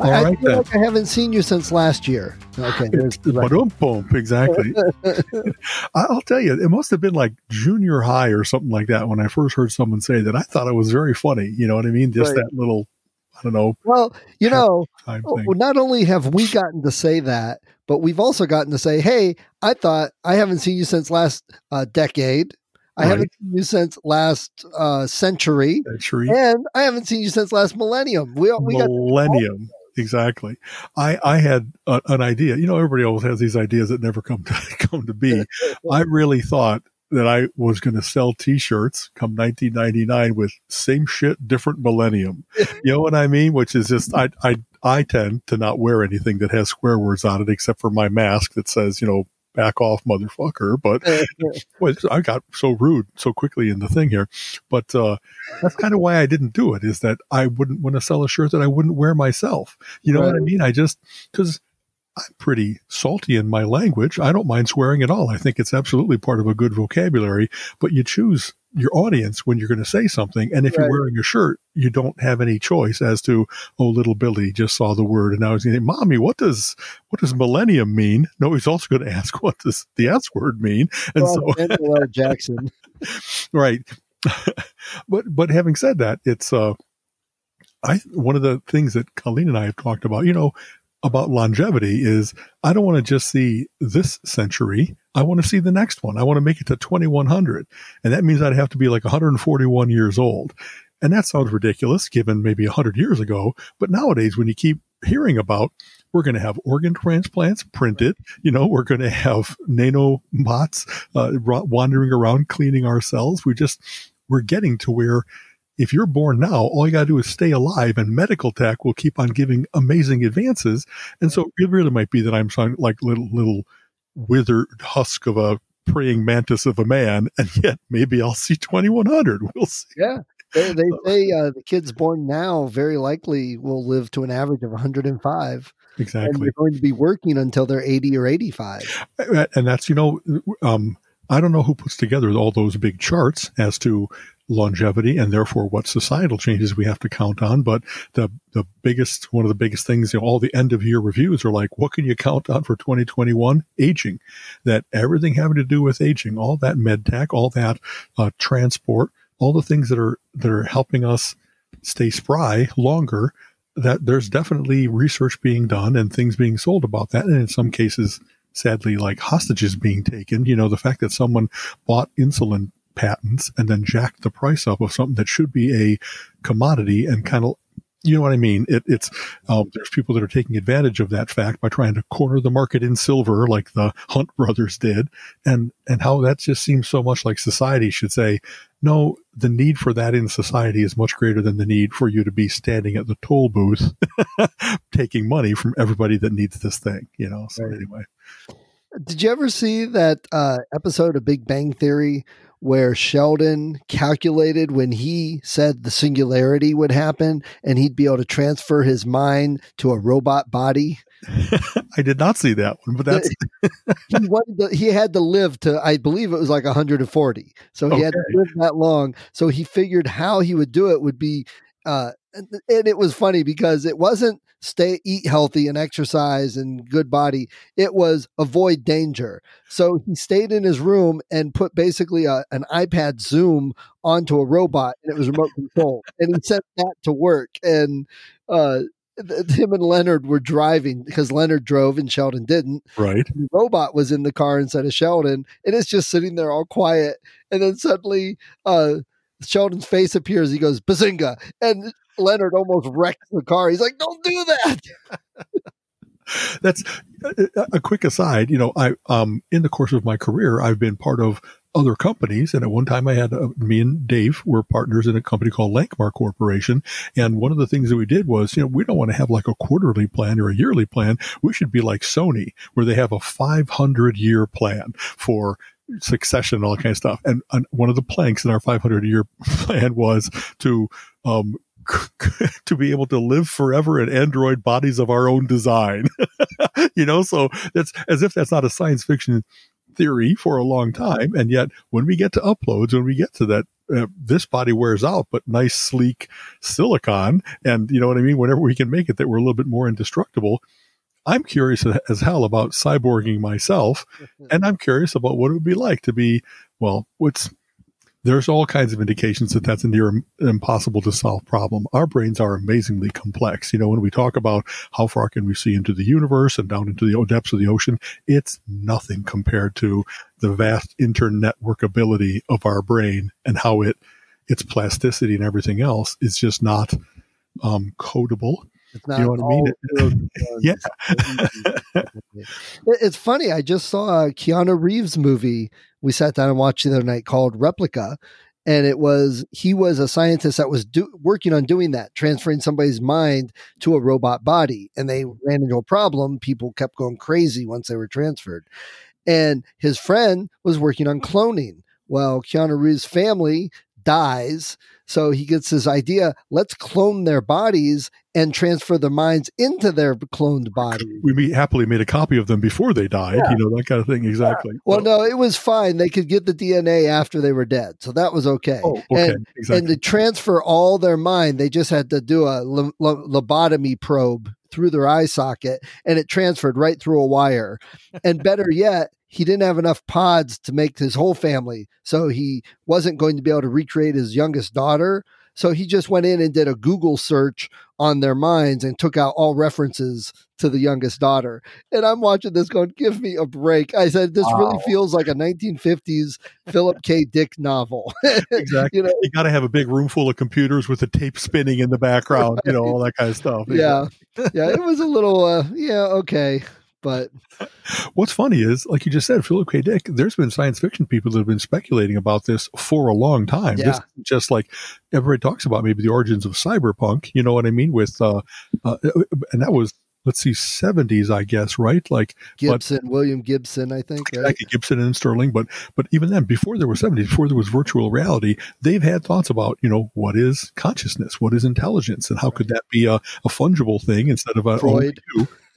All I, right, I feel like I haven't seen you since last year. Okay, there's. Exactly. I'll tell you, it must have been like junior high or something like that when I first heard someone say that. I thought it was very funny. You know what I mean? Just Right. that little, I don't know, Well, you know, thing. not only have we gotten to say that, but we've also gotten to say, "Hey, I thought I haven't seen you since last uh, decade. I Right. haven't seen you since last uh, century, Century, and I haven't seen you since last millennium." We we got millennium. Exactly. I, I had a, an idea. You know, everybody always has these ideas that never come to come to be. I really thought that I was going to sell T-shirts come 1999 with same shit, different millennium. You know what I mean? Which is just I I I tend to not wear anything that has square words on it except for my mask that says you know back off motherfucker. But well, I got so rude so quickly in the thing here. But uh, that's kind of why I didn't do it. Is that I wouldn't want to sell a shirt that I wouldn't wear myself. You know what I mean? I just because I'm pretty salty in my language. I don't mind swearing at all. I think it's absolutely part of a good vocabulary. But you choose your audience when you're going to say something, and if Right. you're wearing a shirt, you don't have any choice as to oh, little Billy just saw the word, and now he's going to say, "Mommy, what does what does millennium mean?" No, he's also going to ask, "What does the S word mean?" And well, so L. Jackson. right but but having said that it's uh i one of the things that colleen and i have talked about you know about longevity is i don't want to just see this century. I want to see the next one. I want to make it to 2100 and that means i'd have to be like 141 years old. And that sounds ridiculous given maybe 100 years ago. But nowadays when you keep hearing about we're going to have organ transplants printed. You know we're going to have nanobots uh, wandering around cleaning our cells. We just we're getting to where if you're born now, all you got to do is stay alive, and medical tech will keep on giving amazing advances. And so it really might be that I'm some- like little little withered husk of a praying mantis of a man, and yet maybe I'll see 2100. We'll see. Yeah. They, they say uh, the kids born now very likely will live to an average of 105, Exactly. and Exactly. they're going to be working until they're 80 or 85. and that's you know um, i don't know who puts together all those big charts as to longevity and therefore what societal changes we have to count on. But the the biggest one of the biggest things you know all the end of year reviews are like what can you count on for 2021 aging. That everything having to do with aging all that med tech all that uh, transport all the things that are that are helping us stay spry longer that there's definitely research being done and things being sold about that. And in some cases sadly like hostages being taken. You know the fact that someone bought insulin patents and then jacked the price up of something that should be a commodity and kind of you know what I mean? It, it's um, there's people that are taking advantage of that fact by trying to corner the market in silver, like the Hunt brothers did, and and how that just seems so much like society should say, no, the need for that in society is much greater than the need for you to be standing at the toll booth taking money from everybody that needs this thing. You know. So Right. anyway, Did you ever see that uh, episode of Big Bang Theory where Sheldon calculated when he said the singularity would happen and he'd be able to transfer his mind to a robot body? I did not see that one, but that's he wanted to, he had to live to I believe it was like 140. So he had to live that long. So he figured how he would do it would be uh and it was funny because it wasn't stay eat healthy and exercise and good body. It was avoid danger. So he stayed in his room and put basically a, an iPad Zoom onto a robot and it was remote control. And he sent that to work and uh him and Leonard were driving because Leonard drove and Sheldon didn't right. the robot was in the car instead of Sheldon, and it's just sitting there all quiet. And then suddenly, uh, Sheldon's face appears. He goes, "Bazinga!" And Leonard almost wrecks the car. He's like, "Don't do that!" That's a, a quick aside. You know, I um in the course of my career, I've been part of other companies. And at one time I had uh, me and Dave were partners in a company called Lankmar Corporation. And one of the things that we did was, you know, we don't want to have like a quarterly plan or a yearly plan. We should be like Sony where they have a 500 year plan for succession and all that kind of stuff. And, and one of the planks in our 500 year plan was to, um, to be able to live forever in android bodies of our own design. you know, so that's as if that's not a science fiction theory for a long time. And yet when we get to uploads, when we get to that, uh, this body wears out, but nice, sleek silicon. And you know what I mean? Whenever we can make it that we're a little bit more indestructible, I'm curious as hell about cyborging myself. and I'm curious about what it would be like to be, well, what's there's all kinds of indications that that's a near impossible to solve problem. Our brains are amazingly complex. You know, when we talk about how far can we see into the universe and down into the depths of the ocean, it's nothing compared to the vast internetworkability of our brain and how it, its plasticity and everything else is just not um, codable. It's not you know what I mean? yeah. it's funny. I just saw a Keanu Reeves movie we sat down and watched the other night called Replica. And it was, he was a scientist that was do, working on doing that, transferring somebody's mind to a robot body. And they ran into a problem. People kept going crazy once they were transferred. And his friend was working on cloning. Well, Keanu Reeves' family dies. So he gets this idea let's clone their bodies and transfer their minds into their cloned body. We happily made a copy of them before they died, yeah. you know, that kind of thing. Exactly. Yeah. Well, no, it was fine. They could get the DNA after they were dead. So that was okay. Oh, okay. And, exactly. and to transfer all their mind, they just had to do a lobotomy probe through their eye socket and it transferred right through a wire. And better yet, he didn't have enough pods to make his whole family. So he wasn't going to be able to recreate his youngest daughter. So he just went in and did a Google search on their minds and took out all references to the youngest daughter. And I'm watching this going, give me a break. I said, this wow. really feels like a 1950s Philip K. Dick novel. exactly. you, know? you got to have a big room full of computers with the tape spinning in the background, right. you know, all that kind of stuff. Yeah. yeah. It was a little, uh, yeah, okay. But what's funny is, like you just said, Philip K. Dick, there's been science fiction people that have been speculating about this for a long time. Yeah. This just like everybody talks about maybe the origins of cyberpunk, you know what I mean? With, uh, uh and that was, let's see, 70s, I guess, right? Like Gibson, but, William Gibson, I think. Right? Exactly, Gibson and Sterling. But, but even then, before there was 70s, before there was virtual reality, they've had thoughts about, you know, what is consciousness? What is intelligence? And how could that be a, a fungible thing instead of a, Freud.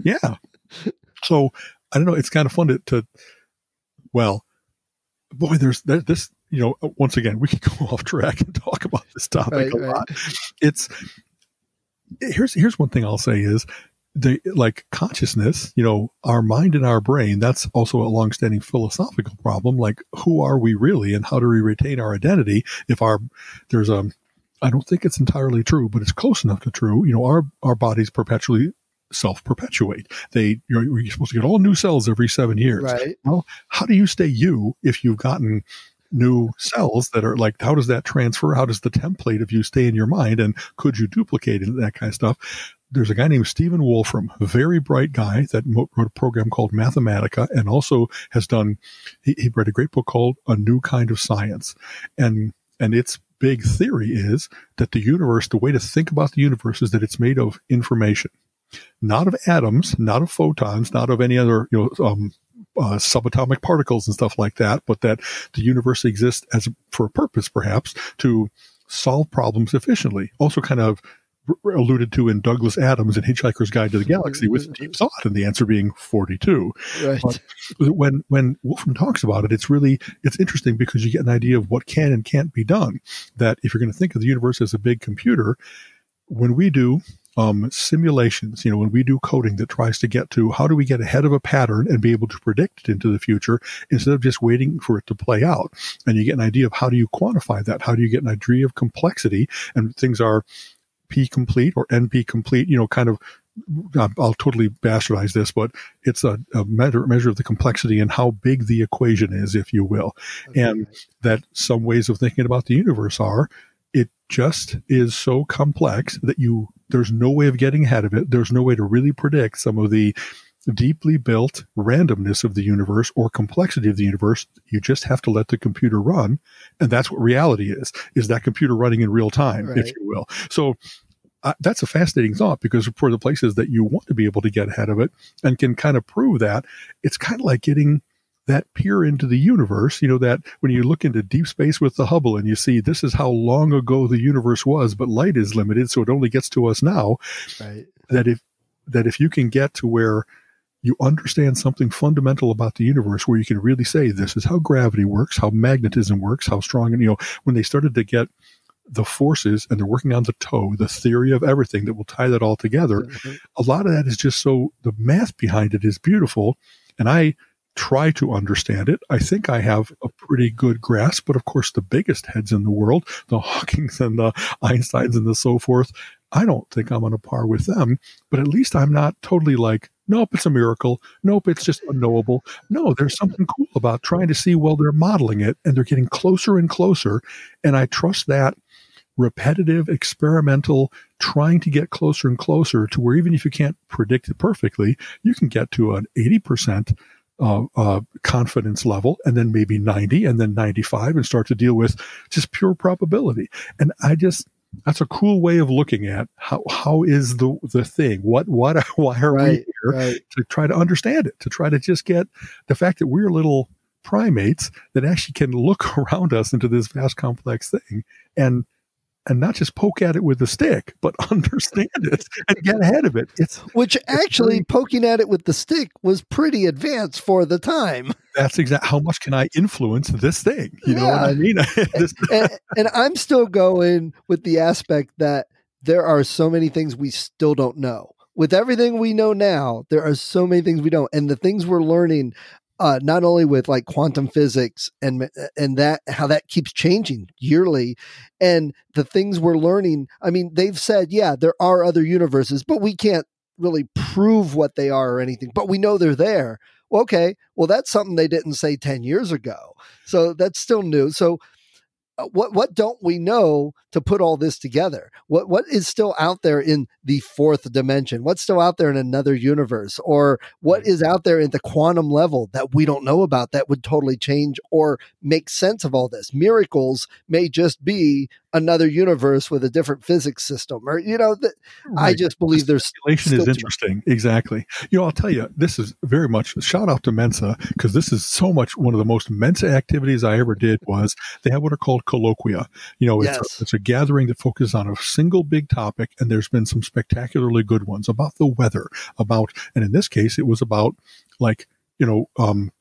yeah. So I don't know. It's kind of fun to, to well, boy, there's there, this. You know, uh, once again, we can go off track and talk about this topic right, a right. lot. It's here's here's one thing I'll say is the like consciousness, you know, our mind and our brain, that's also a longstanding philosophical problem. Like, who are we really and how do we retain our identity if our, there's a, I don't think it's entirely true, but it's close enough to true. You know, our, our bodies perpetually self perpetuate. They you're, you're, supposed to get all new cells every seven years. Right. Well, how do you stay you if you've gotten new cells that are like how does that transfer? How does the template of you stay in your mind? And could you duplicate it? That kind of stuff. There's a guy named Stephen Wolfram, a very bright guy that wrote a program called Mathematica and also has done, he, he read a great book called A New Kind of Science. And, and its big theory is that the universe, the way to think about the universe is that it's made of information not of atoms, not of photons, not of any other, you know, um, uh, subatomic particles and stuff like that, but that the universe exists as for a purpose, perhaps, to solve problems efficiently. Also, kind of alluded to in Douglas Adams in Hitchhiker's Guide to the Galaxy with deep thought, and the answer being forty-two. Right. But when when Wolfram talks about it, it's really it's interesting because you get an idea of what can and can't be done. That if you're going to think of the universe as a big computer, when we do um, simulations, you know, when we do coding that tries to get to how do we get ahead of a pattern and be able to predict it into the future instead of just waiting for it to play out. And you get an idea of how do you quantify that? How do you get an idea of complexity? And things are P complete or NP complete, you know, kind of I'll totally bastardize this, but it's a, a measure, measure of the complexity and how big the equation is, if you will. Okay. And that some ways of thinking about the universe are it just is so complex that you there's no way of getting ahead of it. There's no way to really predict some of the deeply built randomness of the universe or complexity of the universe. You just have to let the computer run. And that's what reality is, is that computer running in real time, right. if you will. So uh, that's a fascinating thought because for the places that you want to be able to get ahead of it and can kind of prove that, it's kind of like getting that peer into the universe, you know, that when you look into deep space with the Hubble and you see this is how long ago the universe was, but light is limited, so it only gets to us now. Right. That if that if you can get to where you understand something fundamental about the universe where you can really say this is how gravity works, how magnetism works, how strong and you know, when they started to get the forces and they're working on the toe, the theory of everything that will tie that all together. Mm-hmm. A lot of that is just so the math behind it is beautiful. And I try to understand it. I think I have a pretty good grasp, but of course, the biggest heads in the world, the Hawkings and the Einsteins and the so forth, I don't think I'm on a par with them, but at least I'm not totally like, nope, it's a miracle. Nope, it's just unknowable. No, there's something cool about trying to see, well, they're modeling it and they're getting closer and closer. And I trust that repetitive, experimental, trying to get closer and closer to where even if you can't predict it perfectly, you can get to an 80% uh, uh, confidence level and then maybe 90 and then 95 and start to deal with just pure probability. And I just, that's a cool way of looking at how, how is the, the thing? What, what, why are right, we here right. to try to understand it, to try to just get the fact that we're little primates that actually can look around us into this vast complex thing and and not just poke at it with a stick, but understand it and get ahead of it. It's which actually it's poking at it with the stick was pretty advanced for the time. That's exactly how much can I influence this thing? You yeah. know what I mean? and, and I'm still going with the aspect that there are so many things we still don't know with everything we know now, there are so many things we don't. And the things we're learning uh, not only with like quantum physics and and that how that keeps changing yearly, and the things we're learning. I mean, they've said, yeah, there are other universes, but we can't really prove what they are or anything. But we know they're there. Okay, well that's something they didn't say ten years ago, so that's still new. So Uh, what what don't we know to put all this together? What what is still out there in the fourth dimension? What's still out there in another universe? Or what is out there in the quantum level that we don't know about that would totally change or make sense of all this? Miracles may just be another universe with a different physics system or you know right. i just believe there's speculation is interesting exactly you know i'll tell you this is very much shout out to mensa because this is so much one of the most mensa activities i ever did was they have what are called colloquia you know it's, yes. a, it's a gathering that focuses on a single big topic and there's been some spectacularly good ones about the weather about and in this case it was about like you know um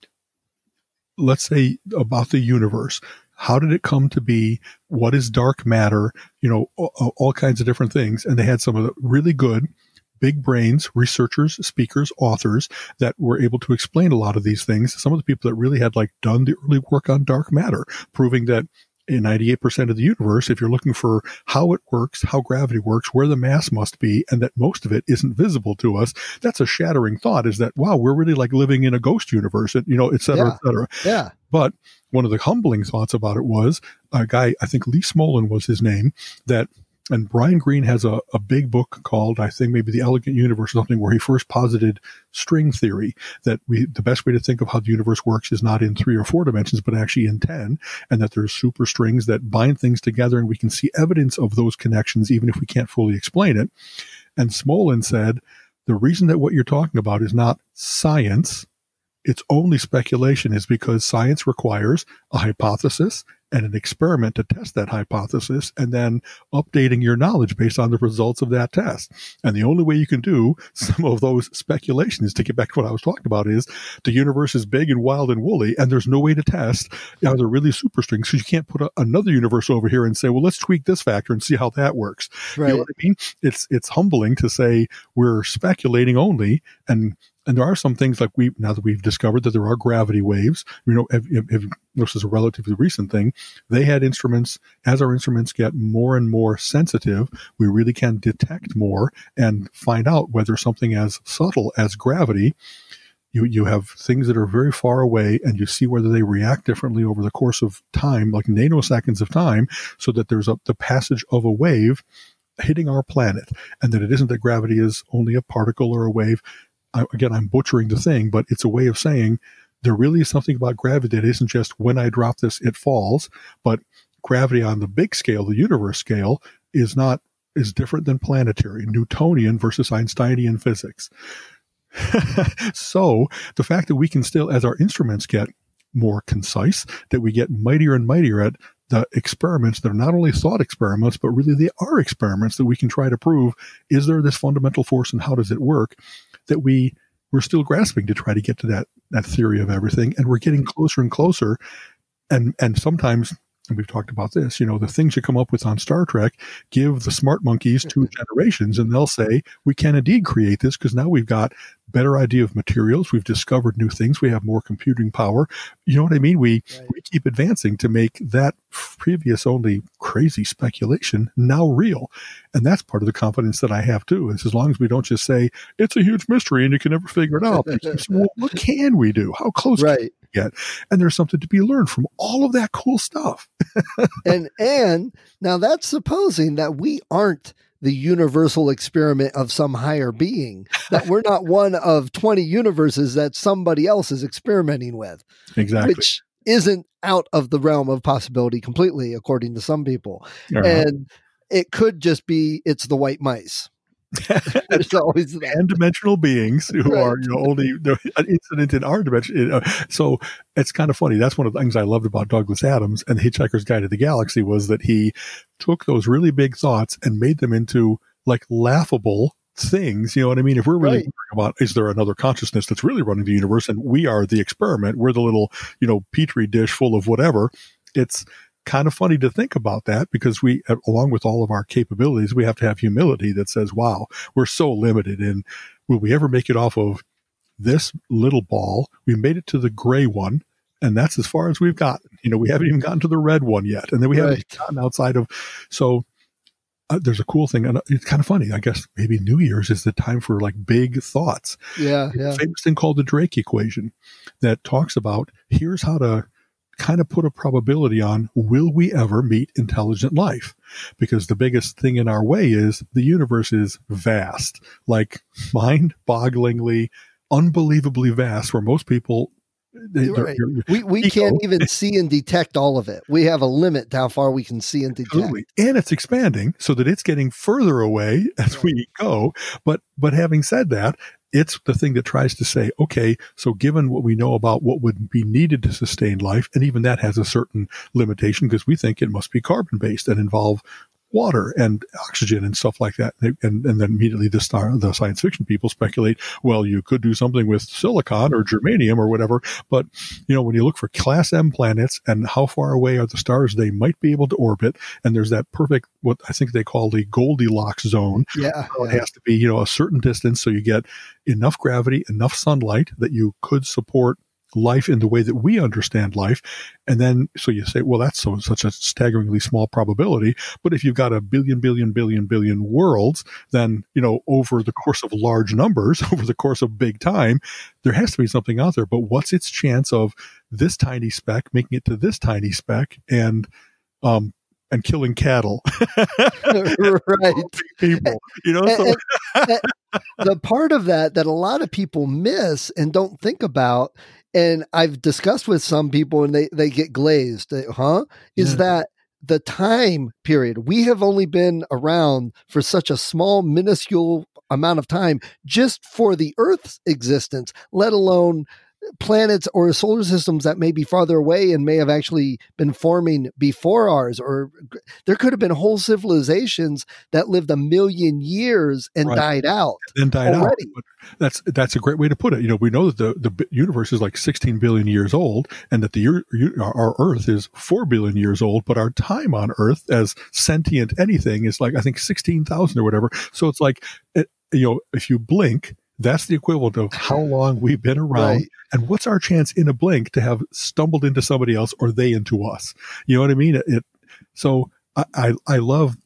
let's say about the universe how did it come to be? What is dark matter? You know, all, all kinds of different things. And they had some of the really good big brains, researchers, speakers, authors that were able to explain a lot of these things. Some of the people that really had like done the early work on dark matter, proving that in 98% of the universe, if you're looking for how it works, how gravity works, where the mass must be, and that most of it isn't visible to us, that's a shattering thought is that, wow, we're really like living in a ghost universe, and, you know, et cetera, yeah. et cetera. Yeah. But one of the humbling thoughts about it was a guy, I think Lee Smolin was his name, that and Brian Greene has a, a big book called, I think maybe The Elegant Universe or something, where he first posited string theory that we, the best way to think of how the universe works is not in three or four dimensions, but actually in 10, and that there's super strings that bind things together and we can see evidence of those connections even if we can't fully explain it. And Smolin said, the reason that what you're talking about is not science, it's only speculation is because science requires a hypothesis and an experiment to test that hypothesis and then updating your knowledge based on the results of that test. And the only way you can do some of those speculations to get back to what I was talking about is the universe is big and wild and woolly and there's no way to test are there really superstrings because you can't put a, another universe over here and say, well, let's tweak this factor and see how that works. Right. You know what I mean? It's, it's humbling to say we're speculating only and and there are some things like we now that we've discovered that there are gravity waves. You know, if, if, if, this is a relatively recent thing. They had instruments as our instruments get more and more sensitive. We really can detect more and find out whether something as subtle as gravity. You, you have things that are very far away and you see whether they react differently over the course of time, like nanoseconds of time, so that there's a, the passage of a wave hitting our planet and that it isn't that gravity is only a particle or a wave I, again, I'm butchering the thing, but it's a way of saying there really is something about gravity that isn't just when I drop this, it falls, but gravity on the big scale, the universe scale, is not is different than planetary, Newtonian versus Einsteinian physics. so the fact that we can still, as our instruments get more concise, that we get mightier and mightier at the experiments that are not only thought experiments, but really they are experiments that we can try to prove is there this fundamental force and how does it work that we we're still grasping to try to get to that that theory of everything. And we're getting closer and closer. And and sometimes and we've talked about this, you know, the things you come up with on Star Trek give the smart monkeys two mm-hmm. generations and they'll say, we can indeed create this because now we've got better idea of materials. We've discovered new things. We have more computing power. You know what I mean? We, right. we keep advancing to make that previous only crazy speculation now real. And that's part of the confidence that I have too, is as long as we don't just say it's a huge mystery and you can never figure it out. well, what can we do? How close right get. And there's something to be learned from all of that cool stuff. and and now that's supposing that we aren't the universal experiment of some higher being, that we're not one of 20 universes that somebody else is experimenting with. Exactly. Which isn't out of the realm of possibility completely, according to some people. Uh-huh. And it could just be it's the white mice. There's always that. dimensional beings who right. are you know only an incident in our dimension. So it's kind of funny. That's one of the things I loved about Douglas Adams and the Hitchhiker's Guide to the Galaxy was that he took those really big thoughts and made them into like laughable things. You know what I mean? If we're really right. about is there another consciousness that's really running the universe and we are the experiment, we're the little, you know, petri dish full of whatever. It's kind of funny to think about that because we, along with all of our capabilities, we have to have humility that says, wow, we're so limited and will we ever make it off of this little ball? We made it to the gray one and that's as far as we've gotten. You know, we haven't even gotten to the red one yet. And then we right. haven't gotten outside of, so uh, there's a cool thing, and it's kind of funny. I guess maybe New Year's is the time for like big thoughts. Yeah, yeah. famous thing called the Drake equation that talks about here's how to kind of put a probability on will we ever meet intelligent life? Because the biggest thing in our way is the universe is vast, like mind bogglingly, unbelievably vast, where most people they, right. we we can't even see and detect all of it. We have a limit to how far we can see and detect. And it's expanding so that it's getting further away as we go. But but having said that, it's the thing that tries to say, okay, so given what we know about what would be needed to sustain life, and even that has a certain limitation because we think it must be carbon based and involve water and oxygen and stuff like that. And, and then immediately the star, the science fiction people speculate, well, you could do something with silicon or germanium or whatever. But, you know, when you look for class M planets and how far away are the stars they might be able to orbit, and there's that perfect, what I think they call the Goldilocks zone. Yeah. It has to be, you know, a certain distance. So you get enough gravity, enough sunlight that you could support life in the way that we understand life. And then, so you say, well, that's so, such a staggeringly small probability. But if you've got a billion, billion, billion, billion worlds, then, you know, over the course of large numbers, over the course of big time, there has to be something out there. But what's its chance of this tiny speck making it to this tiny speck and, um, and killing cattle. right. People, you know, so. the part of that that a lot of people miss and don't think about and I've discussed with some people and they, they get glazed, they, huh? Is yeah. that the time period? We have only been around for such a small, minuscule amount of time just for the Earth's existence, let alone planets or solar systems that may be farther away and may have actually been forming before ours or there could have been whole civilizations that lived a million years and right. died out and died already. out that's that's a great way to put it you know we know that the, the universe is like 16 billion years old and that the our earth is 4 billion years old but our time on earth as sentient anything is like i think 16,000 or whatever so it's like eh, you know if you blink that's the equivalent of how long we've been around right. and what's our chance in a blink to have stumbled into somebody else or they into us. You know what I mean? It, it so I, I, I love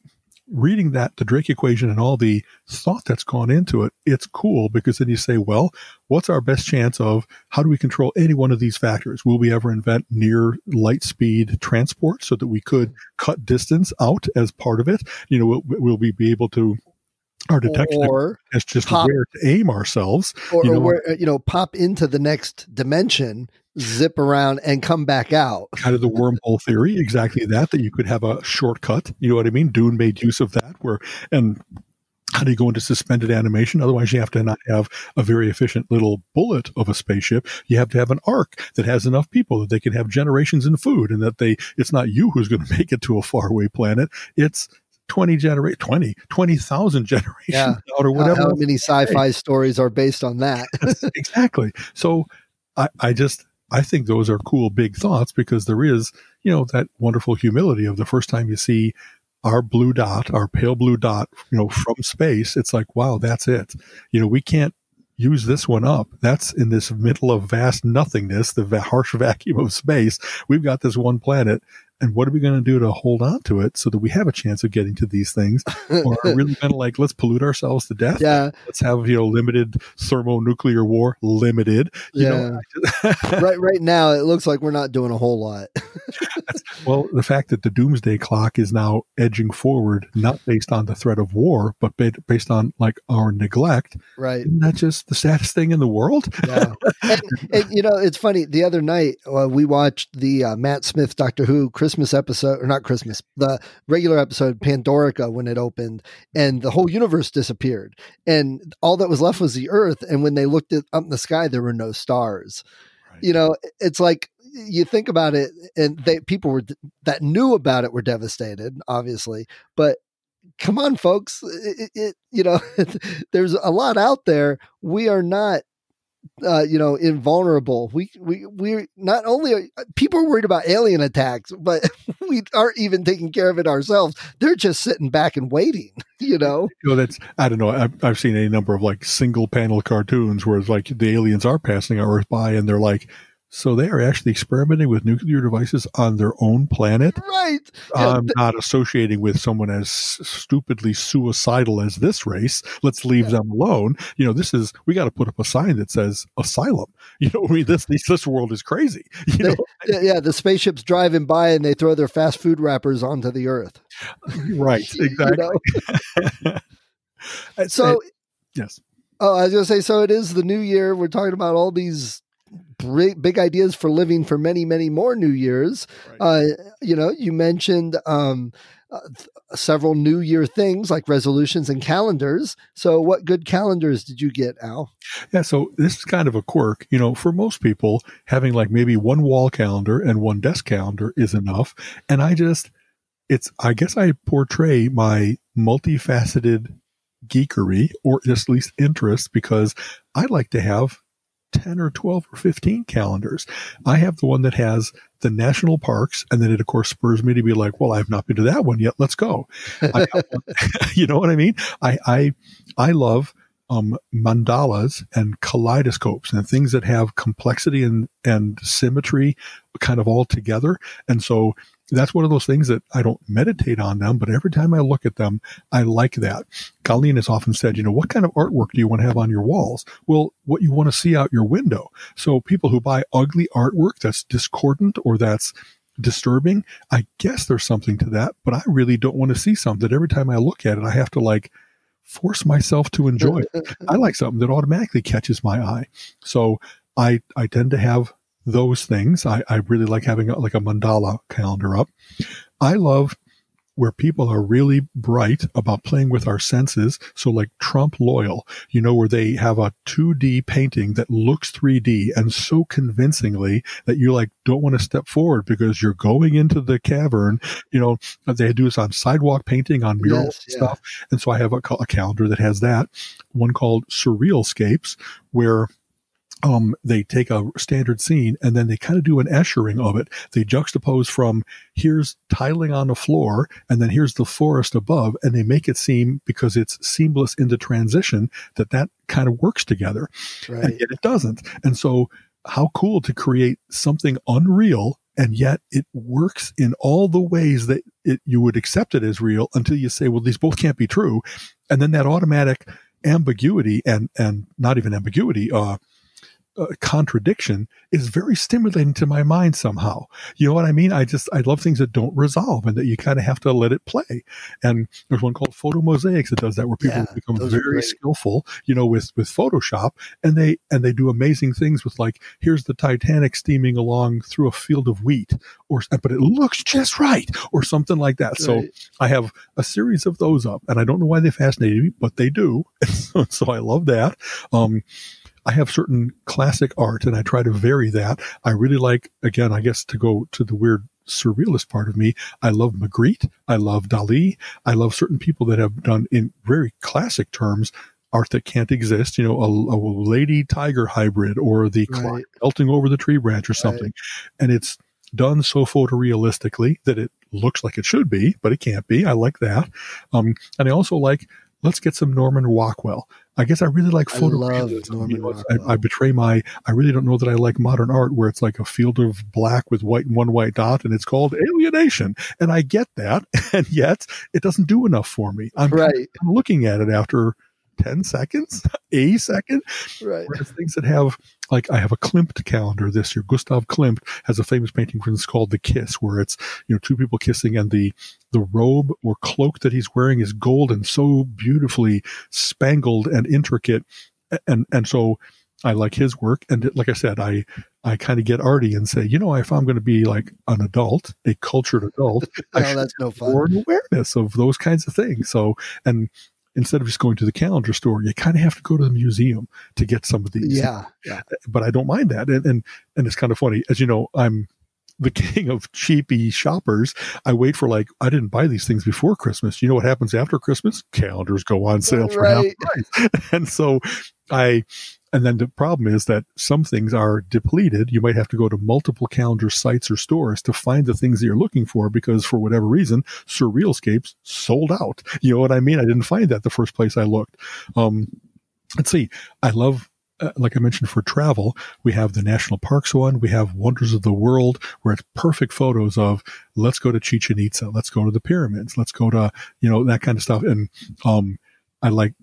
reading that, the Drake equation and all the thought that's gone into it. It's cool because then you say, well, what's our best chance of how do we control any one of these factors? Will we ever invent near light speed transport so that we could cut distance out as part of it? You know, will, will we be able to our detection or is just pop- where to aim ourselves. or, You or know- where you know pop into the next dimension, zip around, and come back out. kind of the wormhole theory, exactly that, that you could have a shortcut. You know what I mean? Dune made use of that where, and how do you go into suspended animation? Otherwise, you have to not have a very efficient little bullet of a spaceship. You have to have an ark that has enough people that they can have generations in food and that they, it's not you who's going to make it to a faraway planet. It's 20 generate 20 20,000 generations Yeah. out or whatever How, many sci-fi stories are based on that? exactly. So I, I just I think those are cool big thoughts because there is, you know, that wonderful humility of the first time you see our blue dot, our pale blue dot, you know, from space, it's like, wow, that's it. You know, we can't use this one up. That's in this middle of vast nothingness, the harsh vacuum of space. We've got this one planet. And what are we going to do to hold on to it so that we have a chance of getting to these things? Or are we really going to like, let's pollute ourselves to death? yeah, let's have you know limited thermonuclear war limited you yeah. know right, right now it looks like we're not doing a whole lot. well the fact that the doomsday clock is now edging forward not based on the threat of war but based on like our neglect right. isn't that just the saddest thing in the world Yeah. and, and you know, it's funny. The other night, uh, we watched the uh, Matt Smith Doctor Who Christmas episode, or not Christmas, the regular episode Pandorica when it opened, and the whole universe disappeared, and all that was left was the Earth. And when they looked at, up in the sky, there were no stars. Right. You know, it's like you think about it, and they people were that knew about it were devastated, obviously, but. Come on, folks! It, it- you know, there's a lot out there. We are not uh, you know, invulnerable. We we we not only are, people are worried about alien attacks, but we aren't even taking care of it ourselves. They're just sitting back and waiting. You know, you know that's i don't know I've, I've seen a number of like single panel cartoons where it's like the aliens are passing our earth by and they're like so they are actually experimenting with nuclear devices on their own planet right? I'm not associating with someone as stupidly suicidal as this race. Let's leave them alone. You know, this is we got to put up a sign that says asylum. You know, I mean, this this, this world is crazy. You know, yeah, yeah, the spaceships driving by and they throw their fast food wrappers onto the Earth. right? Exactly. So, and- yes, oh, I was gonna say, so it is the new year. We're talking about all these big, big ideas for living for many, many more New Years. Uh, you know, you mentioned um, uh, th- several New Year things like resolutions and calendars. So, what good calendars did you get, Al? yeah. So this is kind of a quirk. You know, for most people, having like maybe one wall calendar and one desk calendar is enough. And I just, it's I guess I portray my multifaceted geekery or at least interest because I like to have 10 or 12 or 15 calendars. I have the one that has the national parks and then it of course spurs me to be like, well, I've not been to that one yet. Let's go. You know what I mean? I, I, I love, um, mandalas and kaleidoscopes and things that have complexity and, and symmetry kind of all together. And so that's one of those things that I don't meditate on them, but every time I look at them, I like that. Colleen has often said, you know, what kind of artwork do you want to have on your walls? Well, what you want to see out your window. So people who buy ugly artwork that's discordant or that's disturbing, I guess there's something to that, but I really don't want to see something that every time I look at it, I have to like force myself to enjoy it. I like something that automatically catches my eye. So I, I tend to have those things. I, I really like having a, like a mandala calendar up. I love where people are really bright about playing with our senses. So like trompe l'oeil, you know, where they have a 2D painting that looks 3D and so convincingly that you like don't want to step forward because you're going into the cavern. You know, they do this on sidewalk painting, on murals Yes, and yeah. stuff. And so I have a, a calendar that has that. One called Surrealscapes, where um, they take a standard scene and then they kind of do an eschering of it. They juxtapose from here's tiling on the floor and then here's the forest above, and they make it seem because it's seamless in the transition that that kind of works together, and yet it doesn't. And so, how cool to create something unreal and yet it works in all the ways that it, you would accept it as real until you say, well, these both can't be true, and then that automatic ambiguity and and not even ambiguity, uh, uh, contradiction is very stimulating to my mind somehow. You know what I mean? I just, I love things that don't resolve and that you kind of have to let it play. And there's one called Photo Mosaics that does that where people Yeah, become very skillful, you know, with, with Photoshop and they, and they do amazing things with like, here's the Titanic steaming along through a field of wheat or, but it looks just right or something like that. So Right. I have a series of those up and I don't know why they fascinated me, but they do. so, so I love that. Um, I have certain classic art and I try to vary that. I really like, again, I guess to go to the weird surrealist part of me, I love Magritte. I love Dali. I love certain people that have done in very classic terms art that can't exist, you know, a, a lady tiger hybrid or the clock melting over the tree branch or something. And it's done so photorealistically that it looks like it should be, but it can't be. I like that. Um, and I also like, let's get some Norman Rockwell. I guess I really like I love photorealism. Norman You know, Rockwell. I, I betray my, I really don't know that I like modern art where it's like a field of black with white and one white dot and it's called alienation. And I get that. And yet it doesn't do enough for me. I'm, right. I'm looking at it after 10 seconds, a second. Right. Whereas things that have, like, I have a Klimt calendar this year. Gustav Klimt has a famous painting, for instance, called The Kiss, where it's, you know, two people kissing and the, the robe or cloak that he's wearing is gold and so beautifully spangled and intricate. And, and so I like his work. And like I said, I, I kind of get arty and say, you know, if I'm going to be like an adult, a cultured adult, I Oh, should that's no fun. an awareness of those kinds of things. So, and instead of just going to the calendar store, you kind of have to go to the museum to get some of these. Yeah. Yeah. But I don't mind that. And, and, and it's kind of funny. As you know, I'm the king of cheapy shoppers. I wait for like, I didn't buy these things before Christmas. You know what happens after Christmas? Calendars go on sale for half Right. price. and so I, and then the problem is that some things are depleted. You might have to go to multiple calendar sites or stores to find the things that you're looking for because for whatever reason, Surrealscapes sold out. You know what I mean? I didn't find that the first place I looked. Um, let's see. I love, uh, like I mentioned for travel, we have the national parks one. We have Wonders of the World where it's perfect photos of let's go to Chichen Itza. Let's go to the pyramids. Let's go to, you know, that kind of stuff. And, um, I like,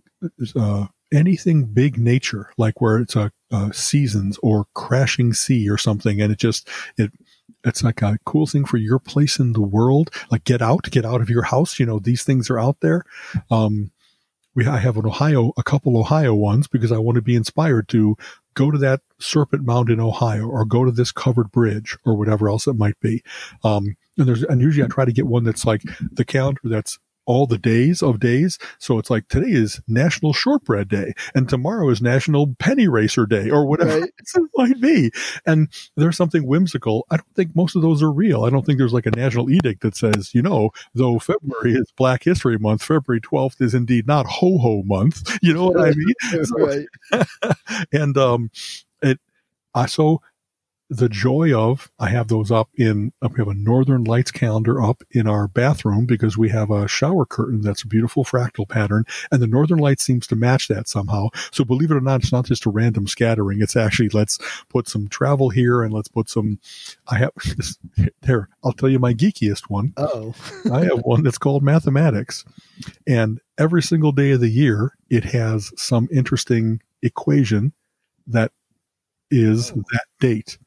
uh, anything big nature, like where it's a, uh seasons or crashing sea or something. And it just, it, it's like a cool thing for your place in the world. Like get out, get out of your house. You know, these things are out there. Um, we, I have an Ohio, a couple Ohio ones because I want to be inspired to go to that Serpent Mound in Ohio or go to this covered bridge or whatever else it might be. Um, and there's, and usually I try to get one that's like the calendar that's all the days of days. So it's like today is National Shortbread Day and tomorrow is National Penny Racer Day or whatever Right. it might be. And there's something whimsical. I don't think most of those are real. I don't think there's like a national edict that says, you know, though February is Black History Month, February 12th is indeed not ho ho month. You know what I mean? So- right. and um, it I so the joy of I have those up in we have a Northern Lights calendar up in our bathroom because we have a shower curtain that's a beautiful fractal pattern, and the Northern Lights seems to match that somehow. So believe it or not, it's not just a random scattering. It's actually let's put some travel here and let's put some. I have this, there. I'll tell you my geekiest one. Oh. I have one that's called mathematics. And every single day of the year, it has some interesting equation that is oh. that date.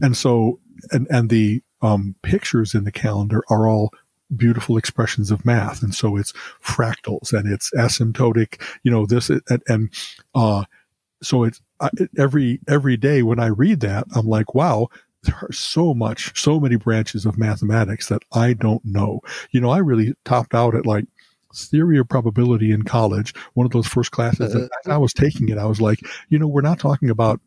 And so, and, and the um, pictures in the calendar are all beautiful expressions of math. And so it's fractals and it's asymptotic, you know, this and, and uh, so it's I, every, every day when I read that, I'm like, wow, there are so much, so many branches of mathematics that I don't know. You know, I really topped out at like theory of probability in college. One of those first classes that I was taking it, I was like, you know, we're not talking about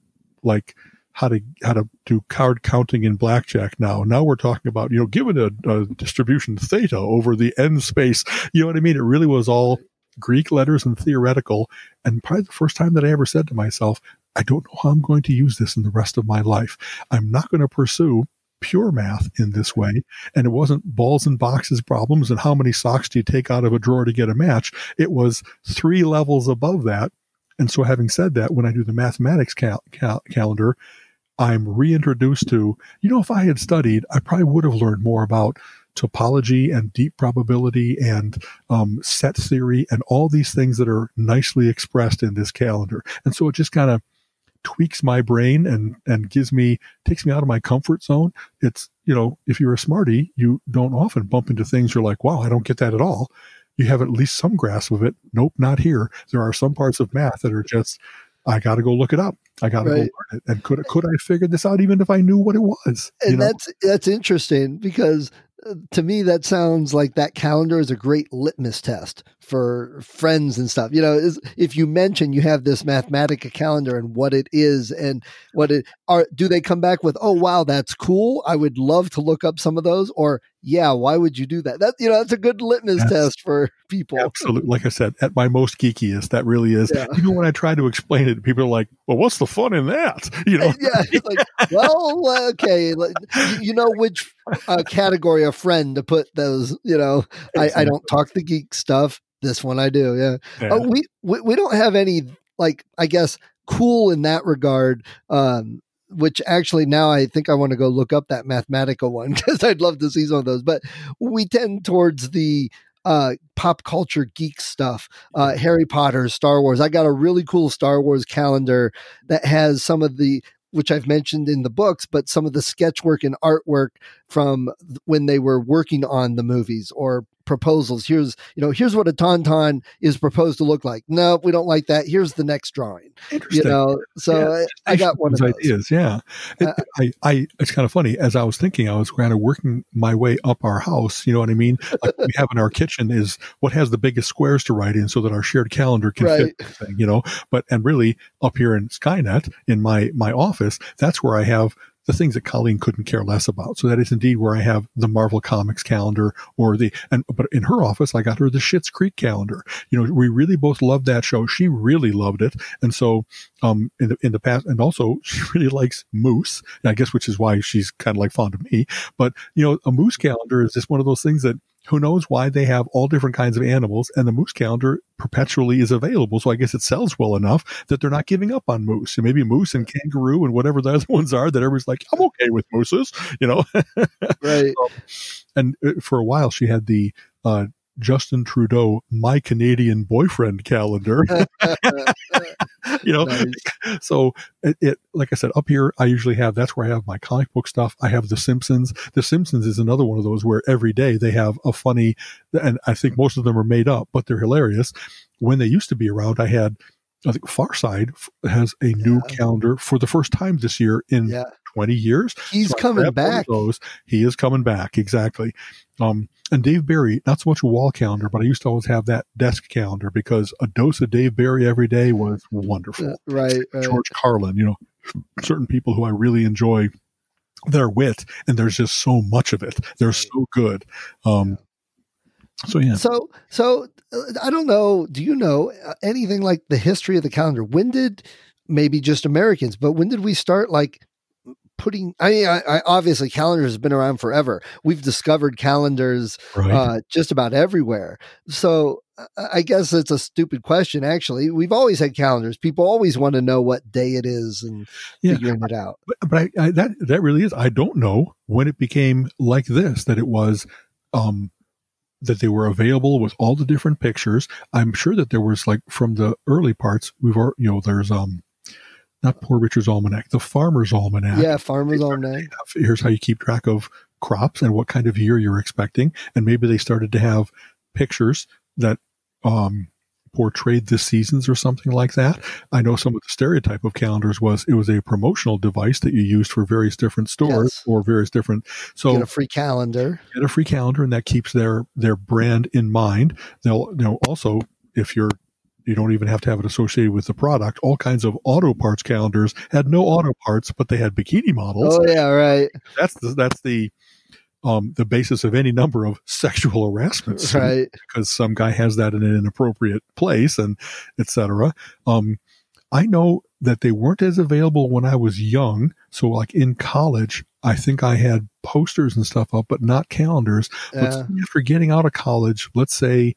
like how to how to do card counting in blackjack now. Now we're talking about you know given a, a distribution theta over the n space. You know what I mean? It really was all Greek letters and theoretical. And probably the first time that I ever said to myself, I don't know how I'm going to use this in the rest of my life. I'm not going to pursue pure math in this way. And it wasn't balls and boxes problems and how many socks do you take out of a drawer to get a match. It was three levels above that. And so having said that, when I do the mathematics cal- cal- calendar, I'm reintroduced to, you know, if I had studied, I probably would have learned more about topology and deep probability and um, set theory and all these things that are nicely expressed in this calendar. And so it just kind of tweaks my brain and and gives me takes me out of my comfort zone. It's you know, if you're a smarty, you don't often bump into things you're like, wow, I don't get that at all. You have at least some grasp of it. Nope, not here. There are some parts of math that are just I got to go look it up. I got to right. go learn it. And could could I figure this out even if I knew what it was? And know? that's that's interesting because to me that sounds like that calendar is a great litmus test for friends and stuff. You know is, if you mention you have this mathematica calendar and what it is and what it are do they come back with oh wow that's cool. I would love to look up some of those or yeah why would you do that? That you know that's a good litmus that's, test for people. Absolutely like i said at my most geekiest that really is. Yeah. even when i try to explain it people are like well what's the fun in that? You know? Yeah like well okay you know which uh, category of friend to put those you know. I, I don't talk the geek stuff this one I do. Yeah. yeah. Uh, we, we we don't have any like I guess cool in that regard. Um, which actually now I think I want to go look up that Mathematica one because I'd love to see some of those. But we tend towards the uh, pop culture geek stuff, uh, Harry Potter, Star Wars. I got a really cool Star Wars calendar that has some of the which I've mentioned in the books, but some of the sketch work and artwork from when they were working on the movies or proposals. Here's, you know, here's what a tauntaun is proposed to look like. No, we don't like that. Here's the next drawing. You know, so yeah, I, I, got one of those ideas. Yeah, it, uh, I, I, it's kind of funny. As I was thinking, I was kind of working my way up our house. You know what I mean? Like we have in our kitchen is what has the biggest squares to write in, so that our shared calendar can right. fit. Thing, you know, but and really up here in Skynet in my my office, that's where I have the things that Colleen couldn't care less about. So that is indeed where I have the Marvel Comics calendar or the, and, but in her office, I got her the Schitt's Creek calendar. You know, we really both loved that show. She really loved it. And so, um, in the, in the past, and also she really likes Moose, I guess, which is why she's kind of like fond of me. But, you know, a Moose calendar is just one of those things that who knows why they have all different kinds of animals and the moose calendar perpetually is available. So I guess it sells well enough that they're not giving up on moose and maybe moose and kangaroo and whatever the other ones are that everybody's like, I'm okay with mooses, you know? right. And uh, for a while she had the, uh, Justin Trudeau, my Canadian boyfriend calendar. you know, nice. so it, it, like I said, up here, I usually have, that's where I have my comic book stuff. I have The Simpsons. The Simpsons is another one of those where every day they have a funny, and I think most of them are made up, but they're hilarious. When they used to be around, I had, I think Far Side has a new yeah. calendar for the first time this year in yeah. 20 years. He's so coming back. Those. He is coming back. Exactly. Um, and Dave Barry, not so much a wall calendar, but I used to always have that desk calendar because a dose of Dave Barry every day was wonderful. Uh, right, right. George Carlin, you know, certain people who I really enjoy their wit, and there's just so much of it. They're so good. Um, so yeah. So so uh, I don't know. Do you know uh, anything like the history of the calendar? When did maybe just Americans, but when did we start like putting I, I, I, obviously calendars has been around forever. We've discovered calendars right. uh, just about everywhere. So i guess it's a stupid question actually. We've always had calendars. People always want to know what day it is and yeah. figuring it out. but, but I, I, that that really is i don't know when it became like this that it was um that they were available with all the different pictures. I'm sure that there was like from the early parts we've you know there's um not Poor Richard's Almanac, the Farmer's Almanac. Yeah, Farmer's Almanac. Here's how you keep track of crops and what kind of year you're expecting. And maybe they started to have pictures that um, portrayed the seasons or something like that. I know some of the stereotype of calendars was it was a promotional device that you used for various different stores yes. or various different. So get a free calendar. Get a free calendar, and that keeps their their brand in mind. They'll you know also if you're you don't even have to have it associated with the product. All kinds of auto parts calendars had no auto parts, but they had bikini models. Oh yeah, right. That's the, that's the um, the basis of any number of sexual harassments, right? Because some guy has that in an inappropriate place and etc. Um, I know that they weren't as available when I was young. So, like in college, I think I had posters and stuff up, but not calendars. Yeah. But after getting out of college, let's say,